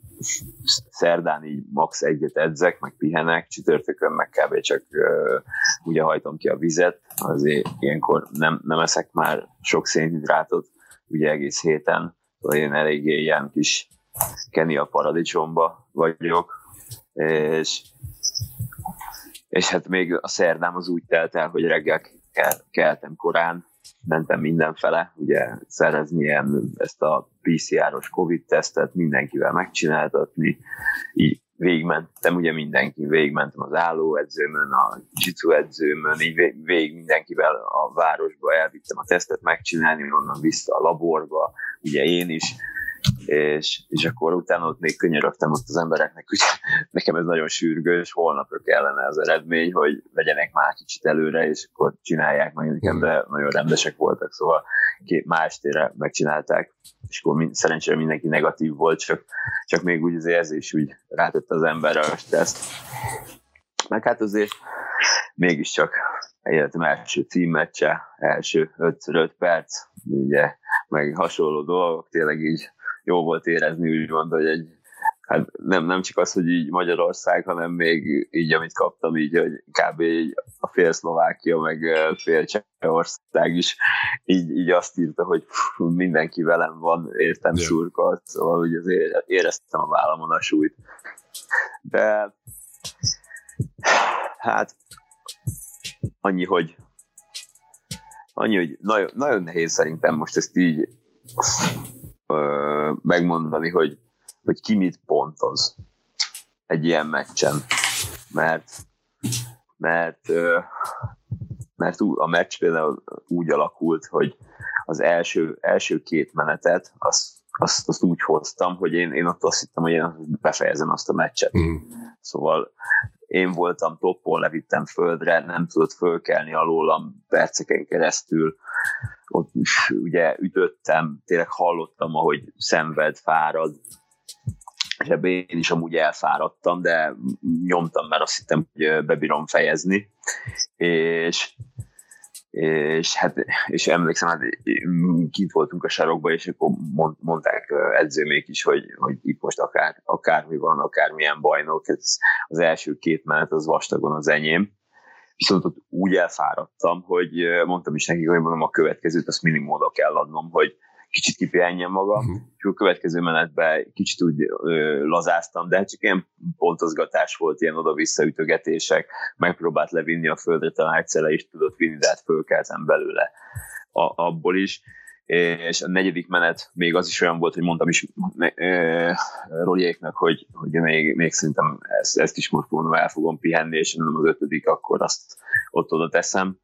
szerdán így max egyet edzek, meg pihenek, csütörtökön meg kb. csak uh, ugye hajtom ki a vizet, azért ilyenkor nem, nem eszek már sok szénhidrátot, ugye egész héten, szóval én eléggé ilyen kis a paradicsomba vagyok, és, és hát még a szerdám az úgy telt el, hogy reggel kel- keltem korán, mentem mindenfele, ugye szerezni ilyen, ezt a PCR-os Covid-tesztet mindenkivel megcsináltatni, így végigmentem, ugye mindenki, végigmentem az állóedzőmön, a jitsu edzőmön, így vég- végig mindenkivel a városba elvittem a tesztet megcsinálni, onnan vissza a laborba, ugye én is, és, és akkor utána ott még könyörögtem ott az embereknek, hogy *laughs* nekem ez nagyon sürgős, holnapra kellene az eredmény, hogy vegyenek már kicsit előre, és akkor csinálják meg nekem, de nagyon rendesek voltak, szóval két más tére megcsinálták, és akkor mind, szerencsére mindenki negatív volt, csak, csak még úgy az érzés úgy rátette az emberre a stresszt. Meg hát azért mégiscsak életem első címmeccse, első 5 perc, ugye, meg hasonló dolgok, tényleg így jó volt érezni, úgymond, hogy egy hát nem, nem csak az, hogy így Magyarország, hanem még így, amit kaptam, így, hogy kb. Így a fél Szlovákia, meg fél Csehország is így, így azt írta, hogy mindenki velem van, értem yeah. szurkol, szóval úgy azért éreztem a vállamon a súlyt. De hát annyi, hogy annyi, hogy nagyon, nagyon nehéz szerintem most ezt így ö, megmondani, hogy, hogy ki mit pontoz egy ilyen meccsen. Mert, mert, ö, mert a meccs például úgy alakult, hogy az első, első két menetet azt, azt, azt úgy hoztam, hogy én, én ott azt hittem, hogy én befejezem azt a meccset. Mm. Szóval én voltam toppon, levittem földre, nem tudott fölkelni alólam perceken keresztül, ott ugye ütöttem, tényleg hallottam, ahogy szenved, fárad, és ebben én is amúgy elfáradtam, de nyomtam, mert azt hittem, hogy bebírom fejezni, és és hát és emlékszem, hát kint voltunk a sarokba, és akkor mondták edzőmék is, hogy, hogy itt most akár, akármi van, akármilyen bajnok, ez az első két menet az vastagon az enyém. Viszont ott úgy elfáradtam, hogy mondtam is nekik, hogy mondom a következőt, azt minimum oda kell adnom, hogy, kicsit kipihenjem magam, uh-huh. és a következő menetben kicsit úgy ö, lazáztam, de hát csak ilyen pontozgatás volt, ilyen oda-vissza ütögetések, megpróbált levinni a földre, talán egyszer is tudott vinni, de hát fölkeltem belőle a, abból is és a negyedik menet még az is olyan volt, hogy mondtam is e, Roljéknak, hogy, hogy még, még szerintem ezt, ezt is most mondom, el fogom pihenni, és nem az ötödik, akkor azt ott oda teszem.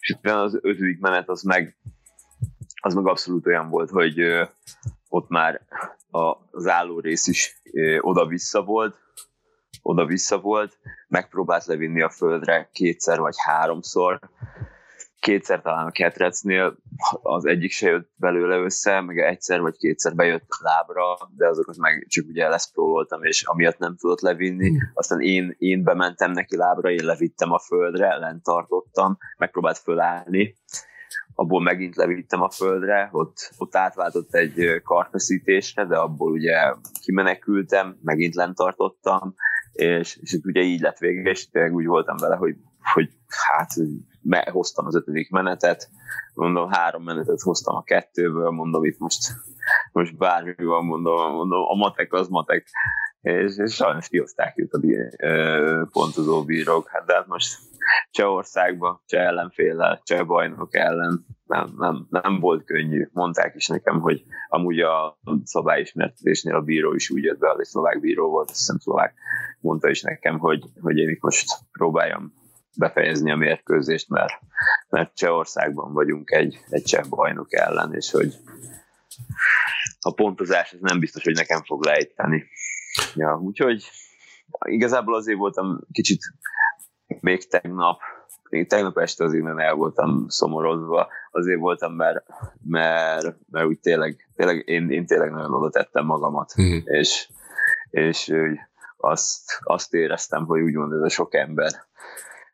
És az ötödik menet az meg az meg abszolút olyan volt, hogy ott már az álló rész is oda-vissza volt, oda-vissza volt, megpróbált levinni a földre kétszer vagy háromszor, kétszer talán a ketrecnél, az egyik se jött belőle össze, meg egyszer vagy kétszer bejött lábra, de azokat meg csak ugye leszpróloltam, és amiatt nem tudott levinni. Hmm. Aztán én, én bementem neki lábra, én levittem a földre, lent tartottam, megpróbált fölállni, abból megint levittem a földre, ott, ott átváltott egy karfeszítésre, de abból ugye kimenekültem, megint lent tartottam, és, és ugye így lett vége, és tényleg úgy voltam vele, hogy, hogy hát hoztam az ötödik menetet, mondom, három menetet hoztam a kettőből, mondom, itt most, most bármi van, mondom, mondom, a matek az matek, és, és sajnos kihozták őt a pontozó bírók, hát de hát most Csehországba, cseh ellenféllel, cseh bajnok ellen nem, nem, nem volt könnyű. Mondták is nekem, hogy amúgy a szabályismertetésnél a bíró is úgy jött be, az szlovák bíró volt, azt hiszem szlovák, mondta is nekem, hogy, hogy én itt most próbáljam befejezni a mérkőzést, mert, mert Csehországban vagyunk egy, egy cseh bajnok ellen, és hogy a pontozás ez nem biztos, hogy nekem fog lejteni. Ja, úgyhogy igazából azért voltam kicsit még tegnap, még tegnap este azért nem el voltam szomorodva, azért voltam, mert, mert, mert úgy tényleg, tényleg én, én tényleg nagyon oda tettem magamat, mm. és, és azt, azt éreztem, hogy úgymond ez a sok ember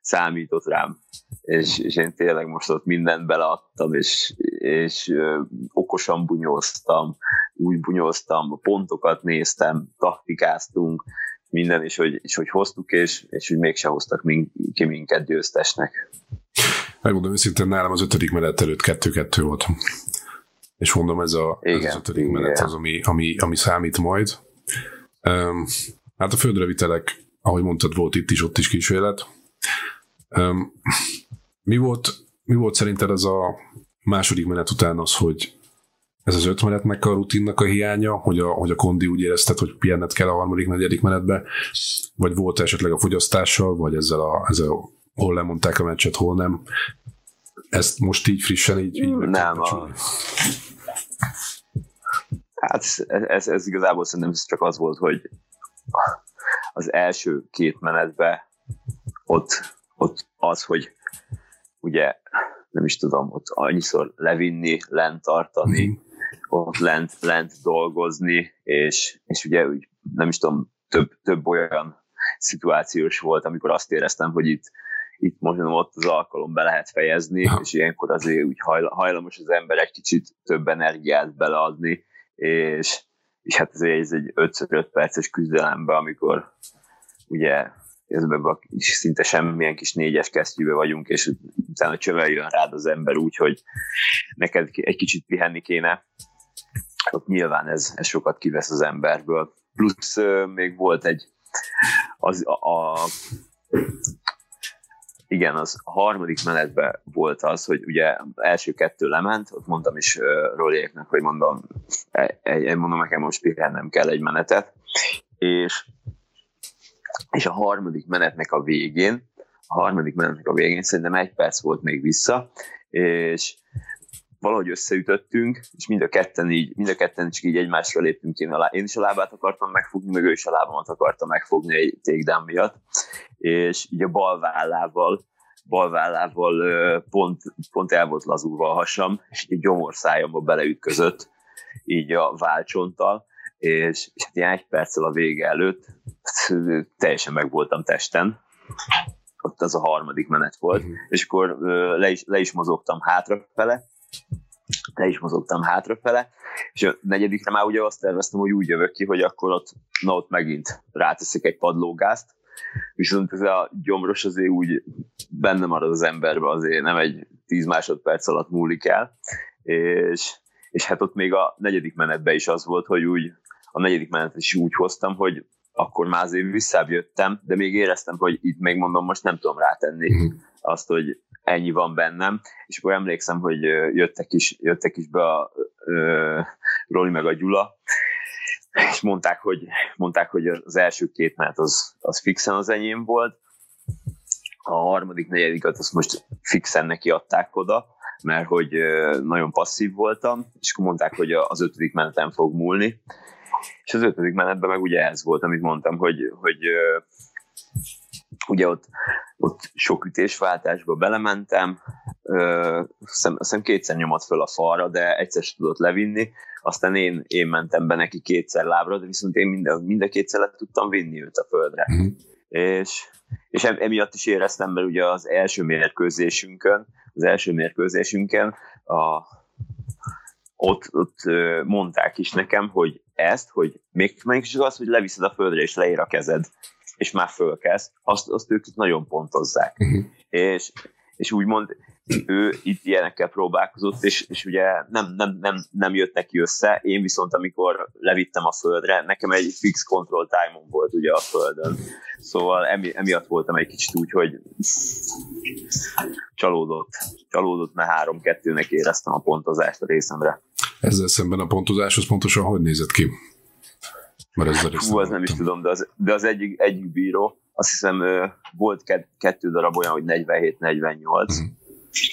számított rám, és, és én tényleg most ott mindent beleadtam, és, és ö, okosan bunyóztam, úgy bunyóztam, pontokat néztem, taktikáztunk, minden, és hogy, és hogy hoztuk, és, és hogy mégse hoztak mink, ki minket győztesnek. Megmondom őszintén, nálam az ötödik menet előtt kettő-kettő volt. És mondom, ez, a, igen, ez az ötödik igen. menet az, ami, ami, ami számít majd. Um, hát a földrevitelek, ahogy mondtad, volt itt is, ott is kísérlet. Um, mi, volt, mi volt szerinted az a második menet után az, hogy ez az öt menetnek a rutinnak a hiánya, hogy a, hogy a kondi úgy érezted, hogy pihennet kell a harmadik, negyedik menetbe, vagy volt esetleg a fogyasztással, vagy ezzel a, ezzel a hol lemondták a meccset, hol nem. Ezt most így frissen így, így Nem. A... Hát ez, ez igazából szerintem csak az volt, hogy az első két menetbe ott, ott az, hogy ugye nem is tudom, ott annyiszor levinni, lent tartani, mm ott lent, lent dolgozni, és, és ugye úgy, nem is tudom, több, több olyan szituációs volt, amikor azt éreztem, hogy itt, itt most ott az alkalom be lehet fejezni, ha. és ilyenkor azért úgy hajlamos az ember egy kicsit több energiát beleadni, és, és hát ez egy, ez egy 5 perces küzdelembe, amikor ugye ezben a szinte semmilyen kis négyes kesztyűbe vagyunk, és utána csövel jön rád az ember úgy, hogy neked egy kicsit pihenni kéne, ott nyilván ez, ez sokat kivesz az emberből. Plusz még volt egy az a, a igen, az harmadik menetben volt az, hogy ugye első kettő lement, ott mondtam is uh, Roléknek, hogy mondom, egy, egy, mondom, nekem most pihennem kell egy menetet, és, és a harmadik menetnek a végén, a harmadik menetnek a végén szerintem egy perc volt még vissza, és valahogy összeütöttünk, és mind a ketten így, mind a ketten csak így egymásra léptünk én, alá. én is a lábát akartam megfogni, meg ő is a lábamat akarta megfogni egy takedown miatt, és így a bal vállával, bal vállával pont, pont el volt lazulva a hasam, és így a gyomorszájamba beleütközött, így a válcsonttal, és, és hát ilyen egy perccel a vége előtt teljesen meg voltam testen, ott az a harmadik menet volt, uh-huh. és akkor le is, le is mozogtam hátrafele, le is mozogtam hátrafele, és a negyedikre már ugye azt terveztem, hogy úgy jövök ki, hogy akkor ott, na ott megint ráteszik egy padlógázt, viszont ez a gyomros azért úgy benne marad az emberbe, azért nem egy 10 másodperc alatt múlik el, és, és hát ott még a negyedik menetben is az volt, hogy úgy a negyedik menetet is úgy hoztam, hogy akkor már azért visszább jöttem, de még éreztem, hogy itt még mondom, most nem tudom rátenni mhm. azt, hogy ennyi van bennem, és akkor emlékszem, hogy jöttek is, jöttek is be a ö, Roli meg a Gyula, és mondták, hogy, mondták, hogy az első két menet az, az fixen az enyém volt, a harmadik, negyediket azt most fixen neki adták oda, mert hogy nagyon passzív voltam, és akkor mondták, hogy az ötödik menetem fog múlni, és az ötödik menetben meg ugye ez volt, amit mondtam, hogy, hogy ugye ott, ott sok ütésváltásba belementem, hiszem, azt hiszem kétszer nyomott föl a falra, de egyszer sem tudott levinni, aztán én, én mentem be neki kétszer lábra, de viszont én mind, mind a kétszer le tudtam vinni őt a földre. Mm. És, és emiatt is éreztem, mert ugye az első mérkőzésünkön, az első mérkőzésünken a, ott, ott mondták is nekem, hogy ezt, hogy még, még csak az, hogy leviszed a földre és leér a kezed, és már fölkezd, azt, azt ők nagyon pontozzák. Uh-huh. És, és úgymond ő itt ilyenekkel próbálkozott, és, és ugye nem, nem, nem, nem jött neki össze. Én viszont, amikor levittem a földre, nekem egy fix control time volt ugye a földön. Szóval emi, emiatt voltam egy kicsit úgy, hogy csalódott, csalódott, mert három-kettőnek éreztem a pontozást a részemre. Ezzel szemben a pontozás az pontosan hogy nézett ki? Mert ez Hú, az nem is tudom, de az, de az egyik, egyik bíró, azt hiszem volt kettő darab olyan, hogy 47-48, mm.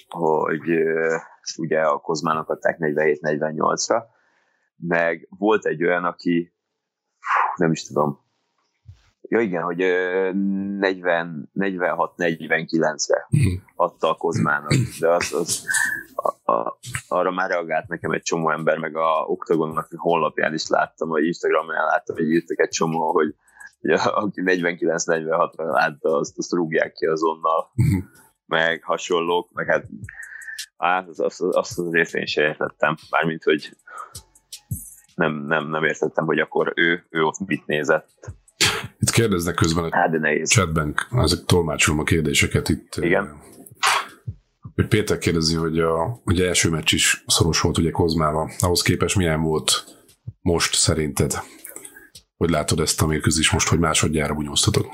hogy ugye a Kozmának adták 47-48-ra, meg volt egy olyan, aki nem is tudom, ja igen, hogy 46-49-re mhm. adta a Kozmának, de az, az a, arra már reagált nekem egy csomó ember, meg a Octagonnak honlapján is láttam, vagy Instagramon láttam, hogy írtak egy csomó, hogy, hogy aki 49-46-ra látta, azt, azt rúgják ki azonnal, *laughs* meg hasonlók, meg hát hát azt, azt, azt az részén sem értettem, mármint, hogy nem, nem, nem értettem, hogy akkor ő, ő ott mit nézett. Itt kérdeznek közben a hát, chatben, ezek tolmácsolom a kérdéseket itt. Igen hogy Péter kérdezi, hogy a ugye első meccs is szoros volt ugye Kozmával. Ahhoz képest milyen volt most szerinted? Hogy látod ezt a mérkőzést most, hogy másodjára bunyóztatod?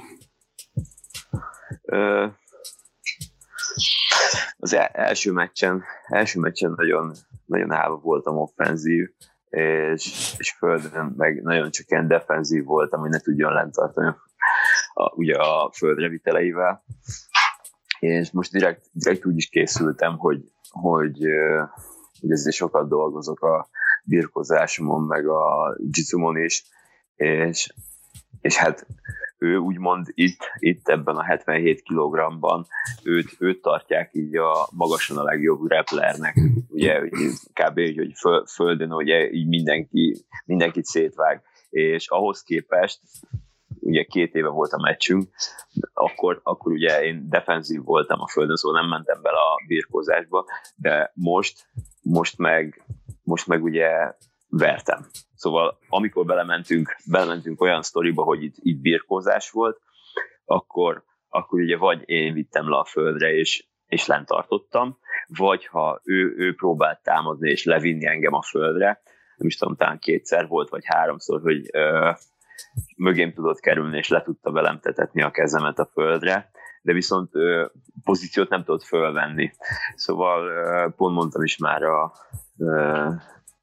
Az e- első meccsen, első meccsen nagyon, nagyon állva voltam offenzív, és, és földön meg nagyon csak ilyen defenzív voltam, hogy ne tudjon lent tartani a, ugye a földre viteleivel és most direkt, direkt úgy is készültem, hogy, hogy, hogy ezért sokat dolgozok a birkozásomon, meg a jitsumon is, és, és hát ő úgymond itt, itt ebben a 77 kg-ban őt, őt tartják így a magasan a legjobb replernek, ugye kb. hogy föl, földön ugye így mindenki, mindenkit szétvág, és ahhoz képest ugye két éve volt a meccsünk, akkor, akkor ugye én defenzív voltam a földön, szóval nem mentem bele a birkózásba, de most, most meg, most meg ugye vertem. Szóval amikor belementünk, belementünk olyan sztoriba, hogy itt, itt birkózás volt, akkor, akkor ugye vagy én vittem le a földre, és, és lent tartottam, vagy ha ő, ő próbált támadni és levinni engem a földre, nem is tudom, talán kétszer volt, vagy háromszor, hogy mögém tudott kerülni, és le tudta velem tetetni a kezemet a földre, de viszont pozíciót nem tudott fölvenni. Szóval pont mondtam is már a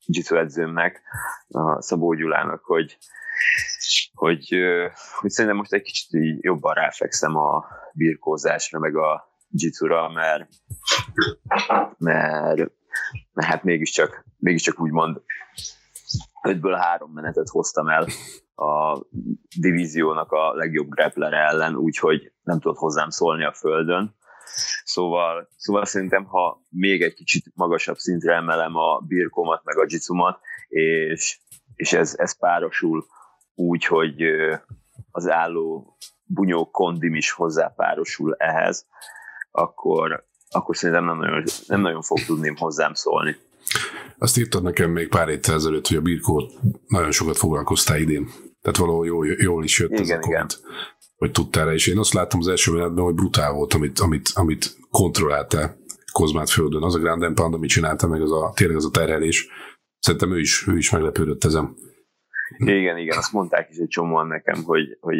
jiu edzőmnek, a Szabó Gyulának, hogy, hogy, hogy szerintem most egy kicsit így jobban ráfekszem a birkózásra, meg a jitsu mert, mert, mert hát mégiscsak, mégiscsak úgymond ötből három menetet hoztam el a divíziónak a legjobb grappler ellen, úgyhogy nem tudott hozzám szólni a földön. Szóval, szóval szerintem, ha még egy kicsit magasabb szintre emelem a birkomat, meg a jitsumat, és, és ez, ez párosul úgy, hogy az álló bunyó kondim is hozzá párosul ehhez, akkor, akkor szerintem nem nagyon, nem nagyon fog tudni hozzám szólni. Azt írtad nekem még pár héttel ezelőtt, hogy a birkó nagyon sokat foglalkoztál idén. Tehát valahol jól, jól is jött igen, ez a komment, hogy tudtál rá. És én azt láttam az első menetben, hogy brutál volt, amit, amit, amit kontrolláltál Kozmát földön. Az a Grand Pound, amit csinálta, meg az a, tényleg az a terhelés. Szerintem ő is, ő is meglepődött ezen. Igen, igen, azt mondták is egy csomóan nekem, hogy, hogy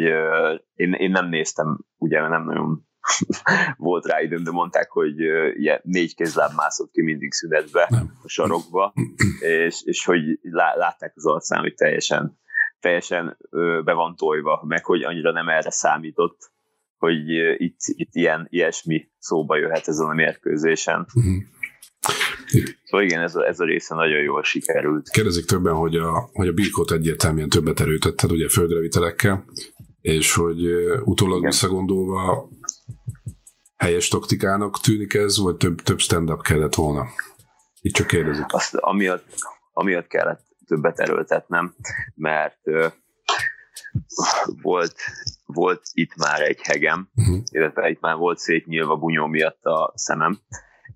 én, én nem néztem, ugye nem nagyon *laughs* volt rá időm, de mondták, hogy uh, négy kézláb mászott ki mindig szünetbe nem. a sarokba, és, és hogy lá, látták az arcán, hogy teljesen, teljesen be van tojva, meg hogy annyira nem erre számított, hogy itt, itt ilyen, ilyesmi szóba jöhet ezen a mérkőzésen. Uh-huh. Szóval igen, ez a, ez a része nagyon jól sikerült. Kérdezik többen, hogy a, hogy a birkót egyértelműen többet erőítetted, ugye földrevitelekkel, és hogy utólag igen. visszagondolva helyes taktikának tűnik ez, vagy több, több stand-up kellett volna? Itt csak kérdezik. Azt, amiatt, amiatt kellett többet erőltetnem, mert ö, volt, volt itt már egy hegem, uh-huh. illetve itt már volt szétnyílva bunyó miatt a szemem,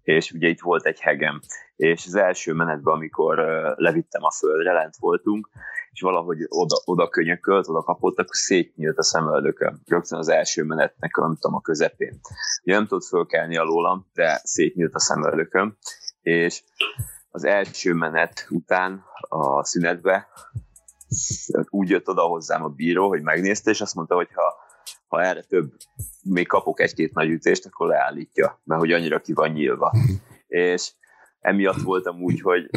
és ugye itt volt egy hegem, és az első menetben, amikor levittem a földre, lent voltunk, és valahogy oda, oda könyökölt, oda kapott, akkor szétnyílt a szemöldököm. Rögtön az első menetnek, nem tudom, a közepén. Ugye nem tudott fölkelni alólam, de szétnyílt a szemöldököm, és az első menet után a szünetbe úgy jött oda hozzám a bíró, hogy megnézte, és azt mondta, hogy ha, ha erre több, még kapok egy-két nagy ütést, akkor leállítja, mert hogy annyira ki van nyílva. És emiatt voltam úgy, hogy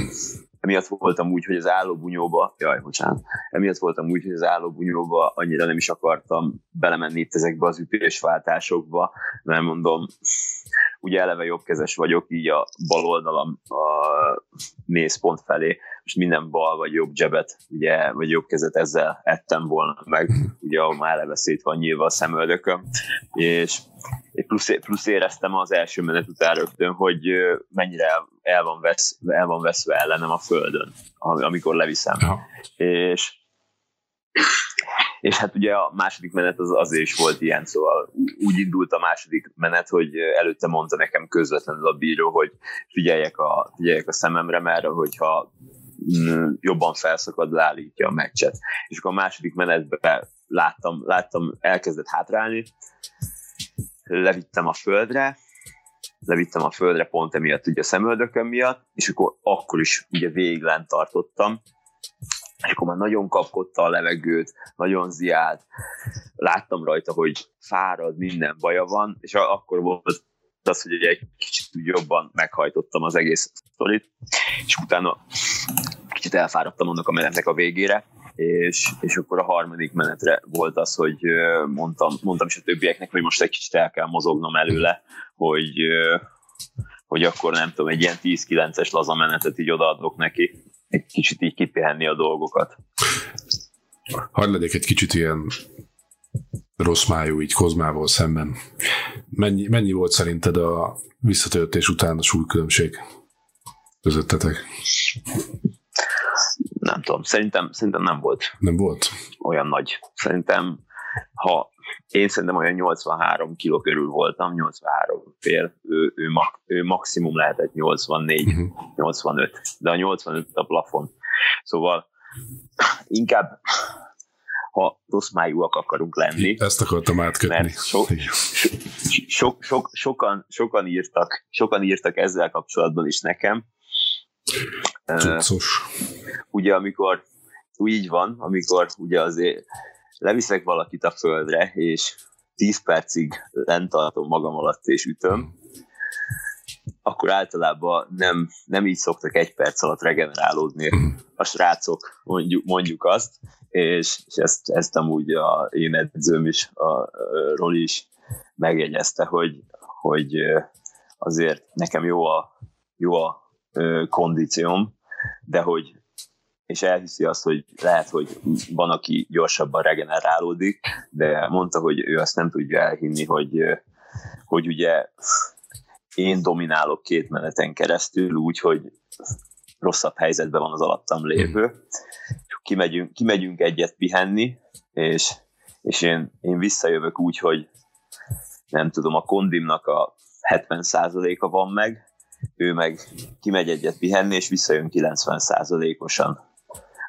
emiatt voltam úgy, hogy az állóbunyóba, jaj, bocsánat, emiatt voltam úgy, hogy az állóbunyóba annyira nem is akartam belemenni itt ezekbe az ütésváltásokba, mert mondom, ugye eleve jobbkezes vagyok, így a bal oldalam a mészpont felé, most minden bal vagy jobb zsebet, ugye, vagy jobb kezet ezzel ettem volna meg, ugye ahol már eleve szét van nyilva a szemöldököm, és plusz, plusz éreztem az első menet után rögtön, hogy mennyire el van, vesz, el van veszve ellenem a földön, amikor leviszem. Ja. És és hát ugye a második menet az azért is volt ilyen, szóval úgy indult a második menet, hogy előtte mondta nekem közvetlenül a bíró, hogy figyeljek a, figyeljek a szememre, mert hogyha mm, jobban felszakad, leállítja a meccset. És akkor a második menetben láttam, láttam elkezdett hátrálni, levittem a földre, levittem a földre pont emiatt ugye a szemöldökön miatt, és akkor, akkor is ugye végig lent tartottam, és akkor már nagyon kapkodta a levegőt, nagyon ziált, láttam rajta, hogy fárad, minden baja van, és akkor volt az, hogy egy kicsit jobban meghajtottam az egész sztorit, és utána kicsit elfáradtam annak a menetnek a végére, és, és akkor a harmadik menetre volt az, hogy mondtam, mondtam is a többieknek, hogy most egy kicsit el kell mozognom előle, hogy, hogy akkor nem tudom, egy ilyen 10-9-es laza menetet így odaadok neki, egy kicsit így kipihenni a dolgokat. Hadd legyek egy kicsit ilyen rossz májú így Kozmával szemben. Mennyi, mennyi volt szerinted a visszatöltés után a súlykülönbség közöttetek? Nem tudom, szerintem, szerintem nem volt. Nem volt? Olyan nagy. Szerintem, ha én szerintem olyan 83 kiló körül voltam, 83 fél, ő, ő, ő maximum lehetett 84, uh-huh. 85, de a 85 a plafon. Szóval inkább ha rossz májúak akarunk lenni. Ezt akartam átkötni. Mert so, so, so, so, sokan, sokan, írtak, sokan írtak ezzel kapcsolatban is nekem. Cuccos. Uh, ugye amikor úgy így van, amikor ugye azért leviszek valakit a földre, és 10 percig lent tartom magam alatt és ütöm, akkor általában nem, nem így szoktak egy perc alatt regenerálódni a srácok, mondjuk, mondjuk azt, és, és ezt, ezt amúgy a én edzőm is, a, a Roli is megjegyezte, hogy, hogy azért nekem jó a, jó a kondícióm, de hogy és elhiszi azt, hogy lehet, hogy van, aki gyorsabban regenerálódik, de mondta, hogy ő azt nem tudja elhinni, hogy, hogy ugye én dominálok két meneten keresztül, úgyhogy rosszabb helyzetben van az alattam lévő. Kimegyünk, kimegyünk egyet pihenni, és, és én, én visszajövök úgy, hogy nem tudom, a kondimnak a 70%-a van meg, ő meg kimegy egyet pihenni, és visszajön 90%-osan.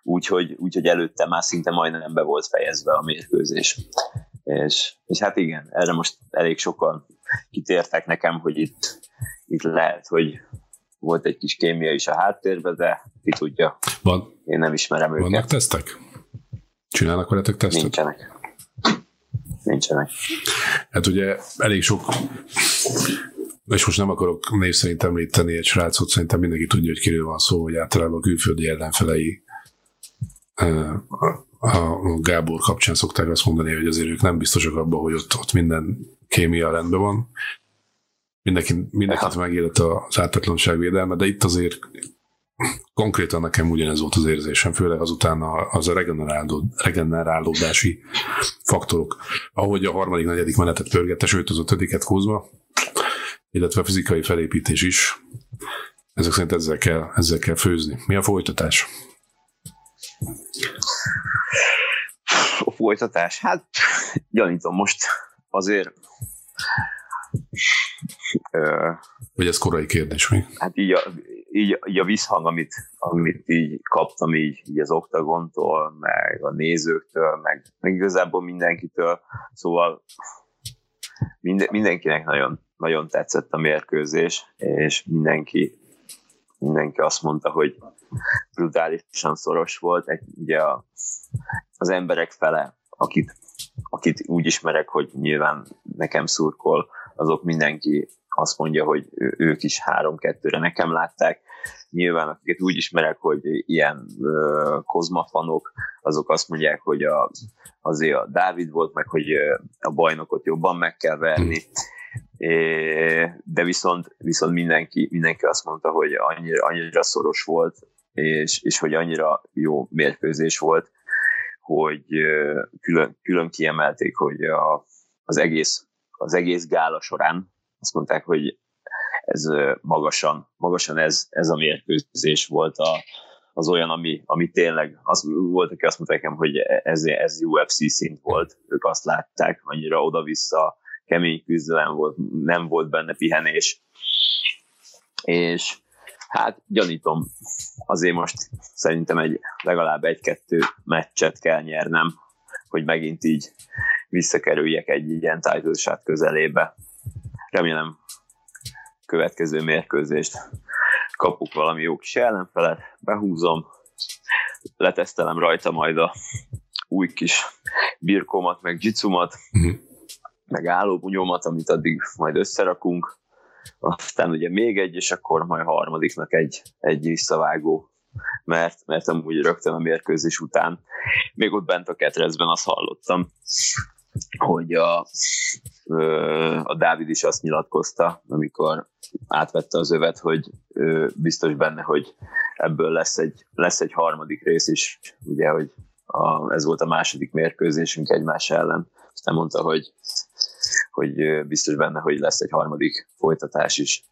Úgyhogy, úgyhogy előtte már szinte majdnem be volt fejezve a mérkőzés. És, és hát igen, erre most elég sokan kitértek nekem, hogy itt, itt lehet, hogy volt egy kis kémia is a háttérben, de ki tudja. Van, Én nem ismerem őket. Vannak tesztek? Csinálnak veletek tesztet? Nincsenek. Nincsenek. Hát ugye elég sok és most nem akarok név szerint említeni egy srácot, szerintem mindenki tudja, hogy kiről van szó, hogy általában a külföldi ellenfelei a Gábor kapcsán szokták azt mondani, hogy azért ők nem biztosak abban, hogy ott, ott minden kémia rendben van. Mindenki, mindenkit megélet az ártatlanság védelme, de itt azért konkrétan nekem ugyanez volt az érzésem, főleg azután az a regenerálód, regenerálódási faktorok. Ahogy a harmadik, negyedik menetet pörgette, sőt az ötödiket húzva, illetve a fizikai felépítés is. Ezek szerint ezzel kell, ezzel kell főzni. Mi a folytatás? Folytatás? Hát, gyanítom most azért vagy ez korai kérdés még? Hát így a, így, így a visszhang, amit, amit így kaptam így, így az oktagontól, meg a nézőktől, meg, meg igazából mindenkitől, szóval minden, mindenkinek nagyon, nagyon tetszett a mérkőzés, és mindenki, mindenki azt mondta, hogy brutálisan szoros volt. Egy, ugye a, az emberek fele, akit, akit úgy ismerek, hogy nyilván nekem szurkol, azok mindenki azt mondja, hogy ők is három-kettőre nekem látták. Nyilván akiket úgy ismerek, hogy ilyen uh, kozmafanok, azok azt mondják, hogy a, azért a Dávid volt, meg hogy a bajnokot jobban meg kell verni. De viszont, viszont mindenki, mindenki azt mondta, hogy annyira, annyira szoros volt, és, és hogy annyira jó mérkőzés volt, hogy külön, külön kiemelték, hogy a, az egész az egész gála során azt mondták, hogy ez magasan, magasan ez, ez a mérkőzés volt a, az olyan, ami, ami tényleg, az volt, aki azt mondták nekem, hogy ez, ez UFC szint volt, ők azt látták, annyira oda-vissza kemény küzdelem volt, nem volt benne pihenés. És hát gyanítom, azért most szerintem egy legalább egy-kettő meccset kell nyernem, hogy megint így visszakerüljek egy ilyen title közelébe. Remélem következő mérkőzést kapok valami jó kis ellenfelet, behúzom, letesztelem rajta majd a új kis birkomat, meg jitsumat, uh-huh. meg állóbunyómat, amit addig majd összerakunk, aztán ugye még egy, és akkor majd harmadiknak egy, egy visszavágó mert, mert amúgy rögtön a mérkőzés után, még ott bent a ketrezben azt hallottam, hogy a, a Dávid is azt nyilatkozta, amikor átvette az övet, hogy biztos benne, hogy ebből lesz egy, lesz egy harmadik rész is, ugye, hogy a, ez volt a második mérkőzésünk egymás ellen. Aztán mondta, hogy, hogy biztos benne, hogy lesz egy harmadik folytatás is.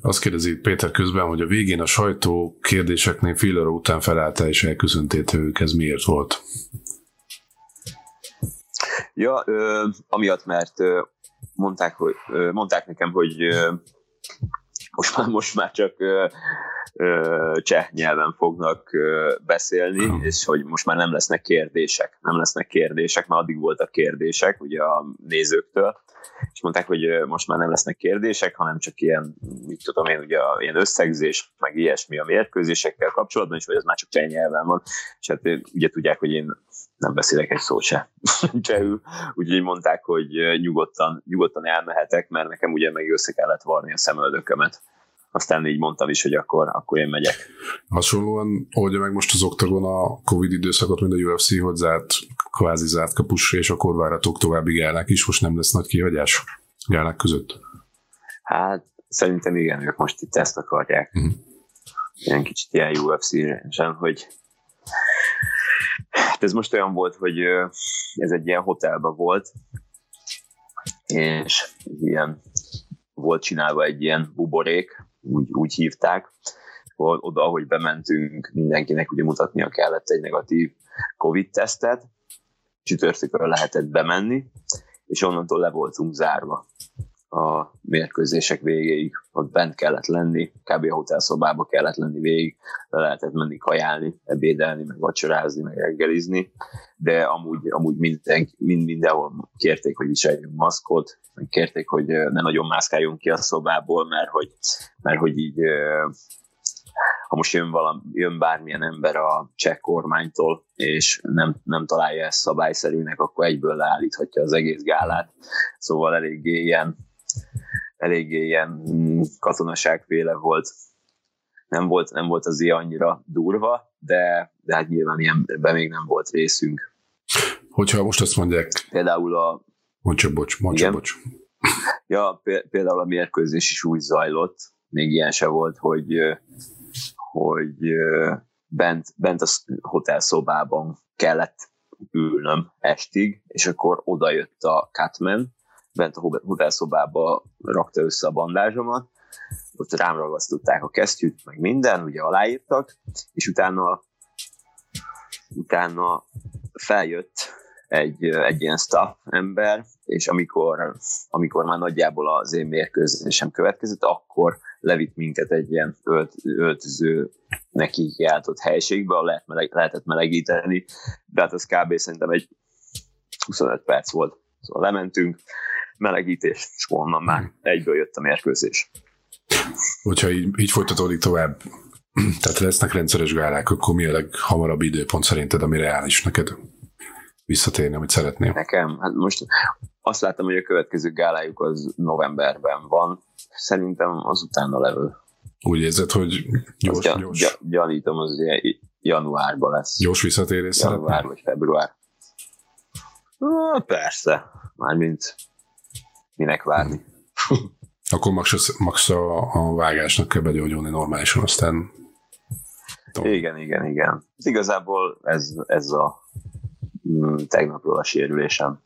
Azt kérdezi Péter közben, hogy a végén a sajtó kérdéseknél fél után felállta és elköszöntéte ők, ez miért volt? Ja, ö, amiatt, mert ö, mondták, hogy, ö, mondták nekem, hogy ö, most, már, most már csak ö, cseh nyelven fognak beszélni, és hogy most már nem lesznek kérdések, nem lesznek kérdések, mert addig voltak kérdések ugye a nézőktől, és mondták, hogy most már nem lesznek kérdések, hanem csak ilyen, mit tudom én, ugye ilyen összegzés, meg ilyesmi a mérkőzésekkel kapcsolatban, és hogy ez már csak cseh nyelven van, és hát ugye tudják, hogy én nem beszélek egy szót se *laughs* csehül, úgyhogy mondták, hogy nyugodtan, nyugodtan elmehetek, mert nekem ugye meg össze kellett varni a szemöldökömet aztán így mondtam is, hogy akkor, akkor én megyek. Hasonlóan oldja meg most az Octagon a Covid időszakot, mint a UFC, hogy zárt, kvázi zárt kapus, és akkor várhatók további gálák is, most nem lesz nagy kihagyás gálák között? Hát szerintem igen, ők most itt ezt akarják. Uh-huh. Ilyen kicsit ilyen UFC-sen, hogy hát ez most olyan volt, hogy ez egy ilyen hotelben volt, és ilyen volt csinálva egy ilyen buborék, úgy, úgy hívták, oda, ahogy bementünk, mindenkinek ugye mutatnia kellett egy negatív Covid-tesztet, csütörtökön lehetett bemenni, és onnantól le voltunk zárva a mérkőzések végéig. Ott bent kellett lenni, kb. a hotelszobába kellett lenni végig, le lehetett menni kajálni, ebédelni, meg vacsorázni, meg reggelizni, de amúgy, amúgy minden, mind, mindenhol kérték, hogy viseljünk maszkot, kérték, hogy ne nagyon mászkáljunk ki a szobából, mert hogy, mert hogy így ha most jön, valami, jön bármilyen ember a cseh kormánytól, és nem, nem találja ezt szabályszerűnek, akkor egyből leállíthatja az egész gálát. Szóval eléggé ilyen, eléggé ilyen katonaságféle volt. Nem volt, nem volt az ilyen annyira durva, de, de hát nyilván ilyenben még nem volt részünk. Hogyha most azt mondják... Például a... Mondj csak bocs, csak bocs. Ja, például a mérkőzés is úgy zajlott, még ilyen se volt, hogy, hogy bent, bent a hotelszobában kellett ülnöm estig, és akkor oda jött a Catman, bent a hotelszobába rakta össze a bandázsomat, ott rám ragasztották a kesztyűt, meg minden, ugye aláírtak, és utána utána feljött egy, egy ilyen staff ember, és amikor, amikor már nagyjából az én mérkőzésem következett, akkor levitt minket egy ilyen ölt, öltöző neki kiáltott helységbe, lehet meleg, lehetett melegíteni, de hát az kb. szerintem egy 25 perc volt. Szóval lementünk, melegítés, és onnan már egyből jött a mérkőzés. Hogyha így, így folytatódik tovább, *clears throat* tehát lesznek rendszeres gálák, akkor mi a leghamarabb időpont szerinted, ami reális neked visszatérni, amit szeretnél? Nekem? Hát most azt láttam, hogy a következő gálájuk az novemberben van. Szerintem az utána levő. Úgy érzed, hogy gyors, gyan, gyors. Gyan, gyanítom, az januárban lesz. Gyors visszatérés Január szeretnél? vagy február. Na, persze. Mármint minek várni. *laughs* Akkor max, max a, a vágásnak kell begyógyulni normálisan, aztán... Tudom. Igen, igen, igen. Igazából ez, ez a mm, tegnapról a sérülésem.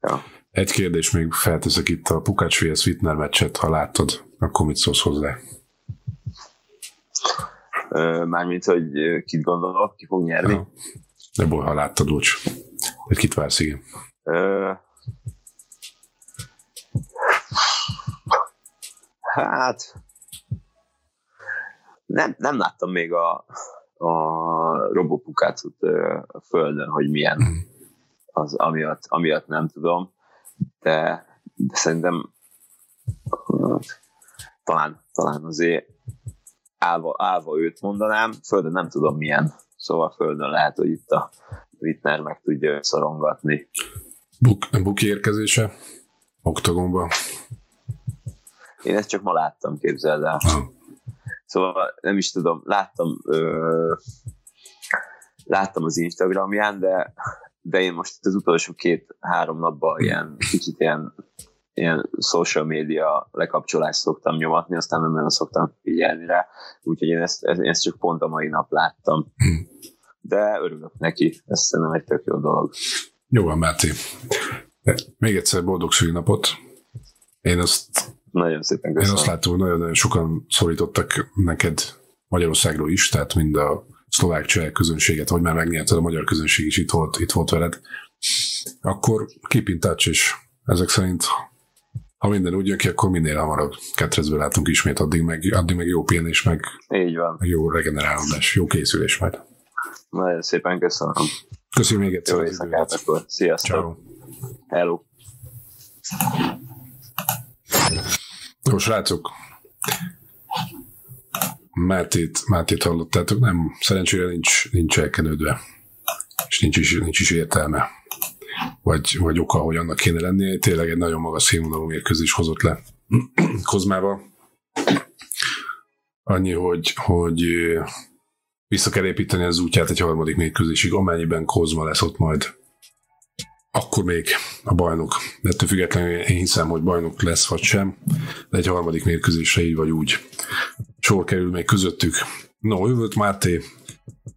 Ja. Egy kérdés még felteszek itt a Pukács vs. Wittner meccset, ha láttad, akkor mit szólsz hozzá? Mármint, hogy kit gondolok, ki fog nyerni? Ja. De baj, ha láttad, úgy. Egy kit vársz, igen. Hát nem, nem láttam még a, a robopukácot a földön, hogy milyen hmm. az, amiatt, amiatt nem tudom, de, de szerintem talán, talán azért állva, állva őt mondanám, földön nem tudom milyen, szóval földön lehet, hogy itt a Wittner meg tudja szorongatni. Buk, buk érkezése oktagonban én ezt csak ma láttam, képzeld el. Szóval nem is tudom, láttam ö, láttam az Instagramján, de, de én most az utolsó két-három napban ilyen kicsit ilyen, ilyen social media lekapcsolást szoktam nyomatni, aztán nem nagyon szoktam figyelni rá, úgyhogy én ezt, én ezt csak pont a mai nap láttam. De örülök neki, ez szerintem egy tök jó dolog. Jó van, Máté. Még egyszer boldog szülinapot. Én azt nagyon szépen köszönöm. Én azt látom, hogy nagyon-nagyon sokan szólítottak neked Magyarországról is, tehát mind a szlovák cseh közönséget, vagy már megnyerted a magyar közönség is itt volt, itt volt veled. Akkor keep in touch, és ezek szerint ha minden úgy jön ki, akkor minél hamarabb ketrezbe látunk ismét, addig meg, addig meg jó pihenés, meg, Így van. meg jó regenerálódás, jó készülés majd. Nagyon szépen köszönöm. Köszönöm még egyszer Jó éjszakát akkor. Sziasztok. Ciao. Hello. Jó, srácok, Mátét, Mátét hallottátok, nem, szerencsére nincs, nincs elkenődve, és nincs is, nincs is értelme, vagy, vagy oka, hogy annak kéne lennie. Tényleg egy nagyon magas színvonalú mérkőzés hozott le *clears throat* Kozmába. Annyi, hogy, hogy vissza kell építeni az útját egy harmadik mérkőzésig, amennyiben Kozma lesz ott majd akkor még a bajnok. De ettől függetlenül én hiszem, hogy bajnok lesz vagy sem, de egy harmadik mérkőzésre így vagy úgy. Sor kerül még közöttük. No, jövőt Máté,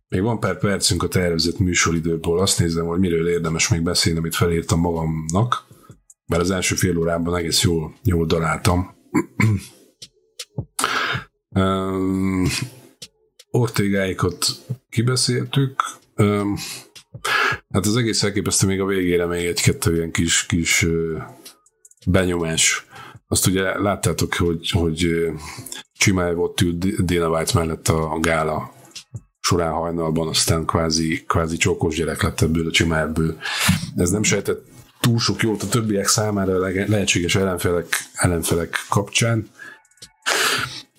még van pár percünk a tervezett műsoridőből. Azt nézem, hogy miről érdemes még beszélni, amit felírtam magamnak. Bár az első fél órában egész jól, jól daráltam. *clears throat* Ortégáikat kibeszéltük. Um, Hát az egész elképesztő még a végére még egy-kettő ilyen kis, kis benyomás. Azt ugye láttátok, hogy, hogy Csimájev ott ült Dana White mellett a, gála során hajnalban, aztán kvázi, kvázi csókos gyerek lett ebből a Csimájevből. Ez nem sejtett túl sok jót a többiek számára lehetséges ellenfelek, ellenfelek kapcsán.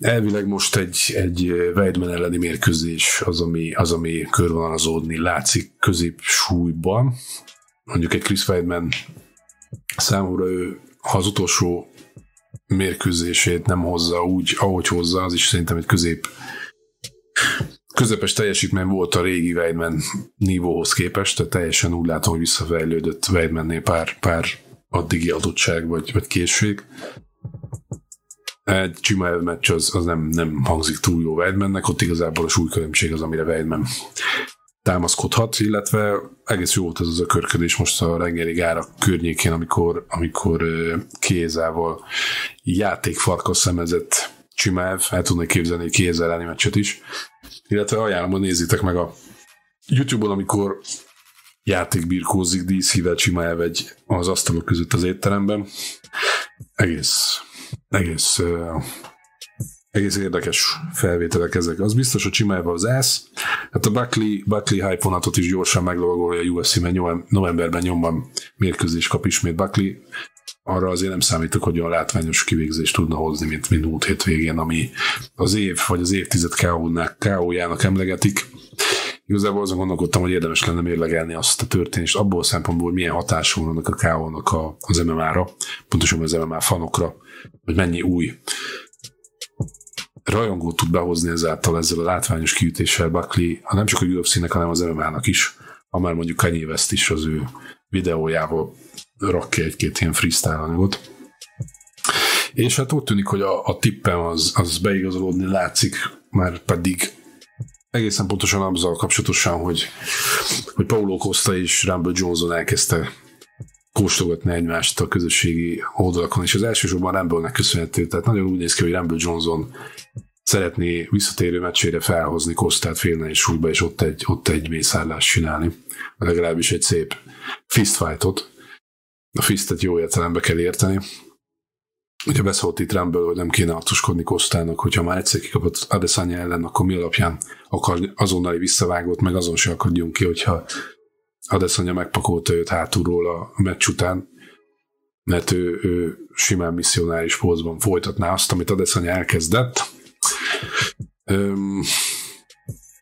Elvileg most egy, egy Weidman elleni mérkőzés az, ami, az, ami körvonalazódni látszik középsúlyban. Mondjuk egy Chris Weidman számomra ő, ha az utolsó mérkőzését nem hozza úgy, ahogy hozza, az is szerintem egy közép közepes teljesítmény volt a régi Weidman nívóhoz képest, tehát teljesen úgy látom, hogy visszafejlődött Weidmannél pár, pár addigi adottság vagy, vagy készség egy Csimaev meccs az, az nem, nem hangzik túl jó Weidmannek, ott igazából a súlykülönbség az, amire Weidman támaszkodhat, illetve egész jó volt ez az a körködés most a reggeli gárak környékén, amikor, amikor Kézával játékfarkas szemezett Csimáev, el tudnék képzelni egy Kéz elleni meccset is, illetve ajánlom, hogy nézzétek meg a YouTube-on, amikor játékbirkózik DC-vel Csimáev egy az asztalok között az étteremben. Egész egész, uh, egész érdekes felvételek ezek. Az biztos, hogy Csimájával az ász. Hát a Buckley, Buckley hype vonatot is gyorsan meglovagolja a UFC, mert novemberben nyomban mérkőzés kap ismét Buckley. Arra azért nem számítok, hogy olyan látványos kivégzést tudna hozni, mint, mint múlt hét végén, ami az év vagy az évtized KO-jának emlegetik. Igazából azon gondolkodtam, hogy érdemes lenne mérlegelni azt a történést abból a szempontból, hogy milyen hatású vannak a KO-nak a, az MMA-ra, pontosan az MMA fanokra, hogy mennyi új rajongót tud behozni ezáltal ezzel a látványos kiütéssel Buckley, ha nem csak a UFC-nek, hanem az MMA-nak is, ha már mondjuk Kanye West is az ő videójával rak ki egy-két ilyen freestyle anyagot. És hát úgy tűnik, hogy a, a tippem az, az beigazolódni látszik, már pedig egészen pontosan azzal kapcsolatosan, hogy, hogy Paulo Costa és Rumble Johnson elkezdte kóstolgatni egymást a közösségi oldalakon, és az elsősorban Rumble-nek köszönhető, tehát nagyon úgy néz ki, hogy Rumble Johnson szeretné visszatérő meccsére felhozni Kostát félne és súlyba, és ott egy, ott egy mészárlást csinálni. Legalábbis egy szép fistfightot. A fistet jó értelembe kell érteni. Ugye beszólt itt Rumble, hogy nem kéne arcoskodni Kostának, hogyha már egyszer kikapott Adesanya ellen, akkor mi alapján akar azonnali visszavágót, meg azon se akadjunk ki, hogyha Adesanya megpakolta őt hátulról a meccs után, mert ő, ő simán misszionáris pózban folytatná azt, amit Adesanya elkezdett. Öm,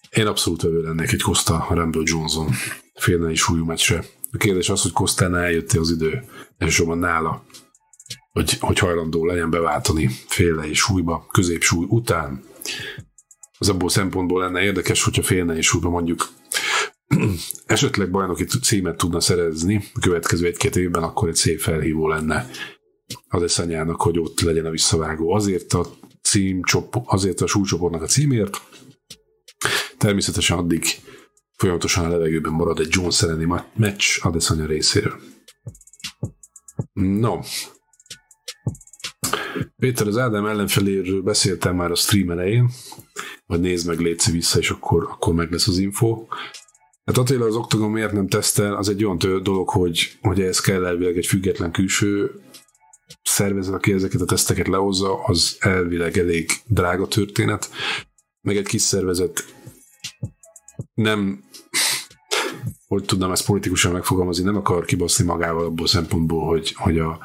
én abszolút övő lennék egy Costa Rumble Johnson félne is súlyú meccsre. A kérdés az, hogy Costánál eljött az idő, elsősorban nála, hogy, hogy hajlandó legyen beváltani félne és súlyba, középsúly után. Az abból szempontból lenne érdekes, hogyha félne és súlyba mondjuk *clears throat* esetleg bajnoki címet tudna szerezni a következő egy-két évben, akkor egy szép felhívó lenne az eszanyának, hogy ott legyen a visszavágó. Azért a cím, azért a súlycsoportnak a címért, természetesen addig folyamatosan a levegőben marad egy Jones elleni meccs Adesanya részéről. No. Péter, az Ádám ellenfeléről beszéltem már a stream elején, vagy nézd meg, létszi vissza, és akkor, akkor meg lesz az info. Hát Attila az Octagon miért nem tesztel, az egy olyan dolog, hogy, hogy ez kell elvileg egy független külső szervezet, aki ezeket a teszteket lehozza, az elvileg elég drága történet, meg egy kis szervezet. Nem hogy tudnám ezt politikusan megfogalmazni, nem akar kibaszni magával abból a szempontból, hogy, hogy a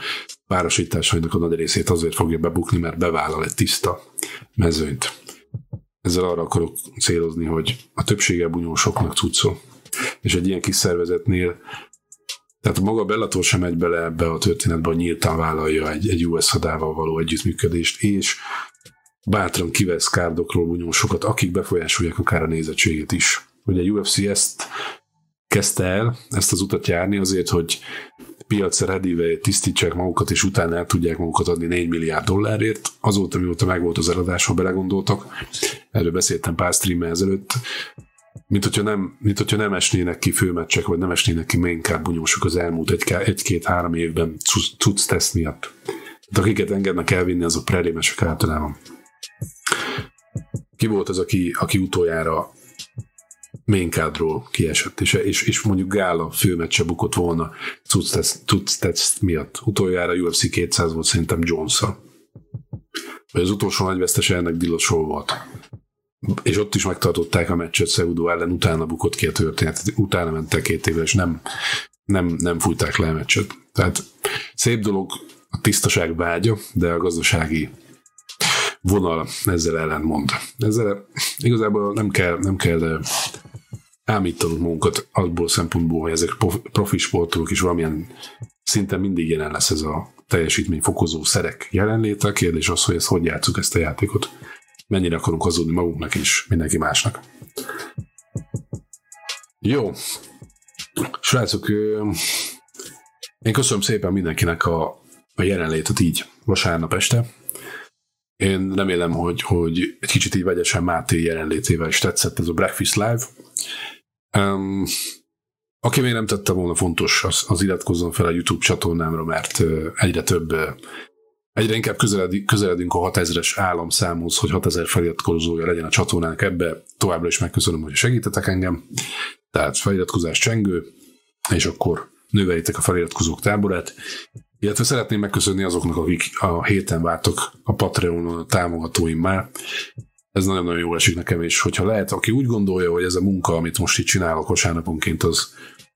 párosításainak a nagy részét azért fogja bebukni, mert bevállal egy tiszta mezőnyt. Ezzel arra akarok célozni, hogy a többsége bunyósoknak cuccol. És egy ilyen kis szervezetnél tehát maga Bellator sem megy bele ebbe a történetbe, hogy nyíltan vállalja egy, egy US hadával való együttműködést, és bátran kivesz kárdokról bunyósokat, akik befolyásolják akár a nézettséget is. Ugye a UFC ezt kezdte el, ezt az utat járni azért, hogy piacra redíve tisztítsák magukat, és utána el tudják magukat adni 4 milliárd dollárért. Azóta, mióta megvolt az eladás, ha belegondoltak, erről beszéltem pár streammel ezelőtt, mint hogyha, nem, mint hogyha nem esnének ki főmeccsek, vagy nem esnének ki main card bunyósok az elmúlt egy-két-három egy évben cucc teszt miatt. De akiket engednek elvinni, azok prelémesek általában. Ki volt az, aki, aki utoljára maincardról kiesett, és, és, és mondjuk Gála főmeccse bukott volna test miatt. Utoljára UFC 200 volt szerintem jones Vagy az utolsó nagy vesztese ennek Dillasol volt. És ott is megtartották a meccset Seudo ellen, utána bukott ki a történet, utána mentek két évvel, és nem, nem, nem fújták le a meccset. Tehát szép dolog a tisztaság vágya, de a gazdasági vonal ezzel ellentmond. Ezzel igazából nem kell, nem kell ámítanunk magunkat abból szempontból, hogy ezek profi sportolók is valamilyen szinten mindig jelen lesz ez a teljesítményfokozó szerek jelenléte. A kérdés az, hogy ezt hogy játszuk ezt a játékot. Mennyire akarunk hazudni magunknak és mindenki másnak. Jó. Srácok, én köszönöm szépen mindenkinek a, a jelenlétet így vasárnap este. Én remélem, hogy, hogy egy kicsit így vegyesen Máté jelenlétével is tetszett ez a Breakfast Live. Um, aki még nem tette volna fontos, az, az iratkozzon fel a YouTube csatornámra, mert egyre több, egyre inkább közeledünk, közeledünk a 6000-es államszámhoz, hogy 6000 feliratkozója legyen a csatornának ebbe. Továbbra is megköszönöm, hogy segítetek engem. Tehát feliratkozás csengő, és akkor növeljétek a feliratkozók táborát. Illetve szeretném megköszönni azoknak, akik a héten vártok a Patreonon a támogatóim már ez nagyon-nagyon jól esik nekem, és hogyha lehet, aki úgy gondolja, hogy ez a munka, amit most itt csinálok vasárnaponként, az,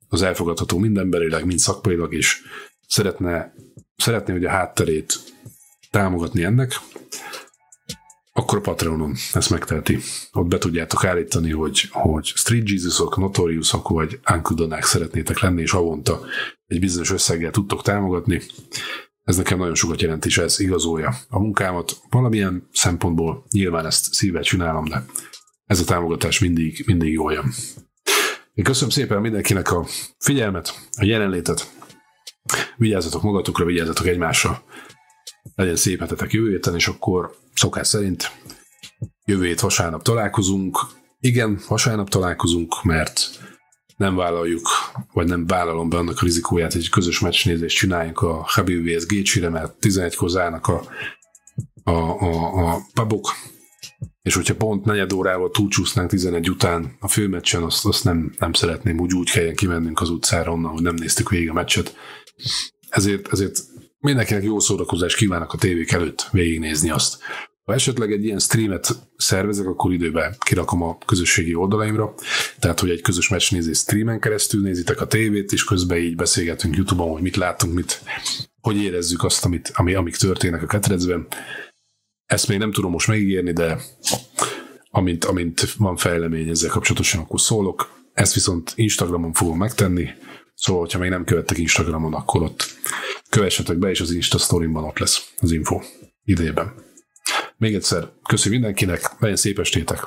az elfogadható mindenberileg, mind szakmailag, és szeretne, szeretné, hogy a hátterét támogatni ennek, akkor a Patreonon ezt megteheti. Ott be tudjátok állítani, hogy, hogy Street Jesusok, Notoriusok vagy Ankudonák szeretnétek lenni, és havonta egy bizonyos összeggel tudtok támogatni. Ez nekem nagyon sokat jelent, és ez igazolja a munkámat. Valamilyen szempontból nyilván ezt szívvel csinálom, de ez a támogatás mindig, mindig jól jön. Én köszönöm szépen mindenkinek a figyelmet, a jelenlétet. Vigyázzatok magatokra, vigyázzatok egymásra. Legyen szép hetetek jövő héten, és akkor szokás szerint jövő hét vasárnap találkozunk. Igen, vasárnap találkozunk, mert nem vállaljuk, vagy nem vállalom be annak a rizikóját, hogy egy közös meccsnézést csináljunk a Habib vs. Gécsire, mert 11-kor zárnak a, a, a, a pubok, és hogyha pont negyed órával túlcsúsznánk 11 után a főmeccsen, azt, azt nem, nem szeretném úgy, úgy kelljen kimennünk az utcára onnan, hogy nem néztük végig a meccset. Ezért, ezért mindenkinek jó szórakozást kívánok a tévék előtt végignézni azt. Ha esetleg egy ilyen streamet szervezek, akkor időben kirakom a közösségi oldalaimra, tehát hogy egy közös meccsnézés streamen keresztül nézitek a tévét, és közben így beszélgetünk YouTube-on, hogy mit látunk, mit, hogy érezzük azt, amit, ami, amik történnek a ketrecben. Ezt még nem tudom most megígérni, de amint, amint van fejlemény ezzel kapcsolatosan, akkor szólok. Ezt viszont Instagramon fogom megtenni, szóval, ha még nem követtek Instagramon, akkor ott kövessetek be, és az Insta story ott lesz az info idejében. Még egyszer köszi mindenkinek, legyen szép estétek,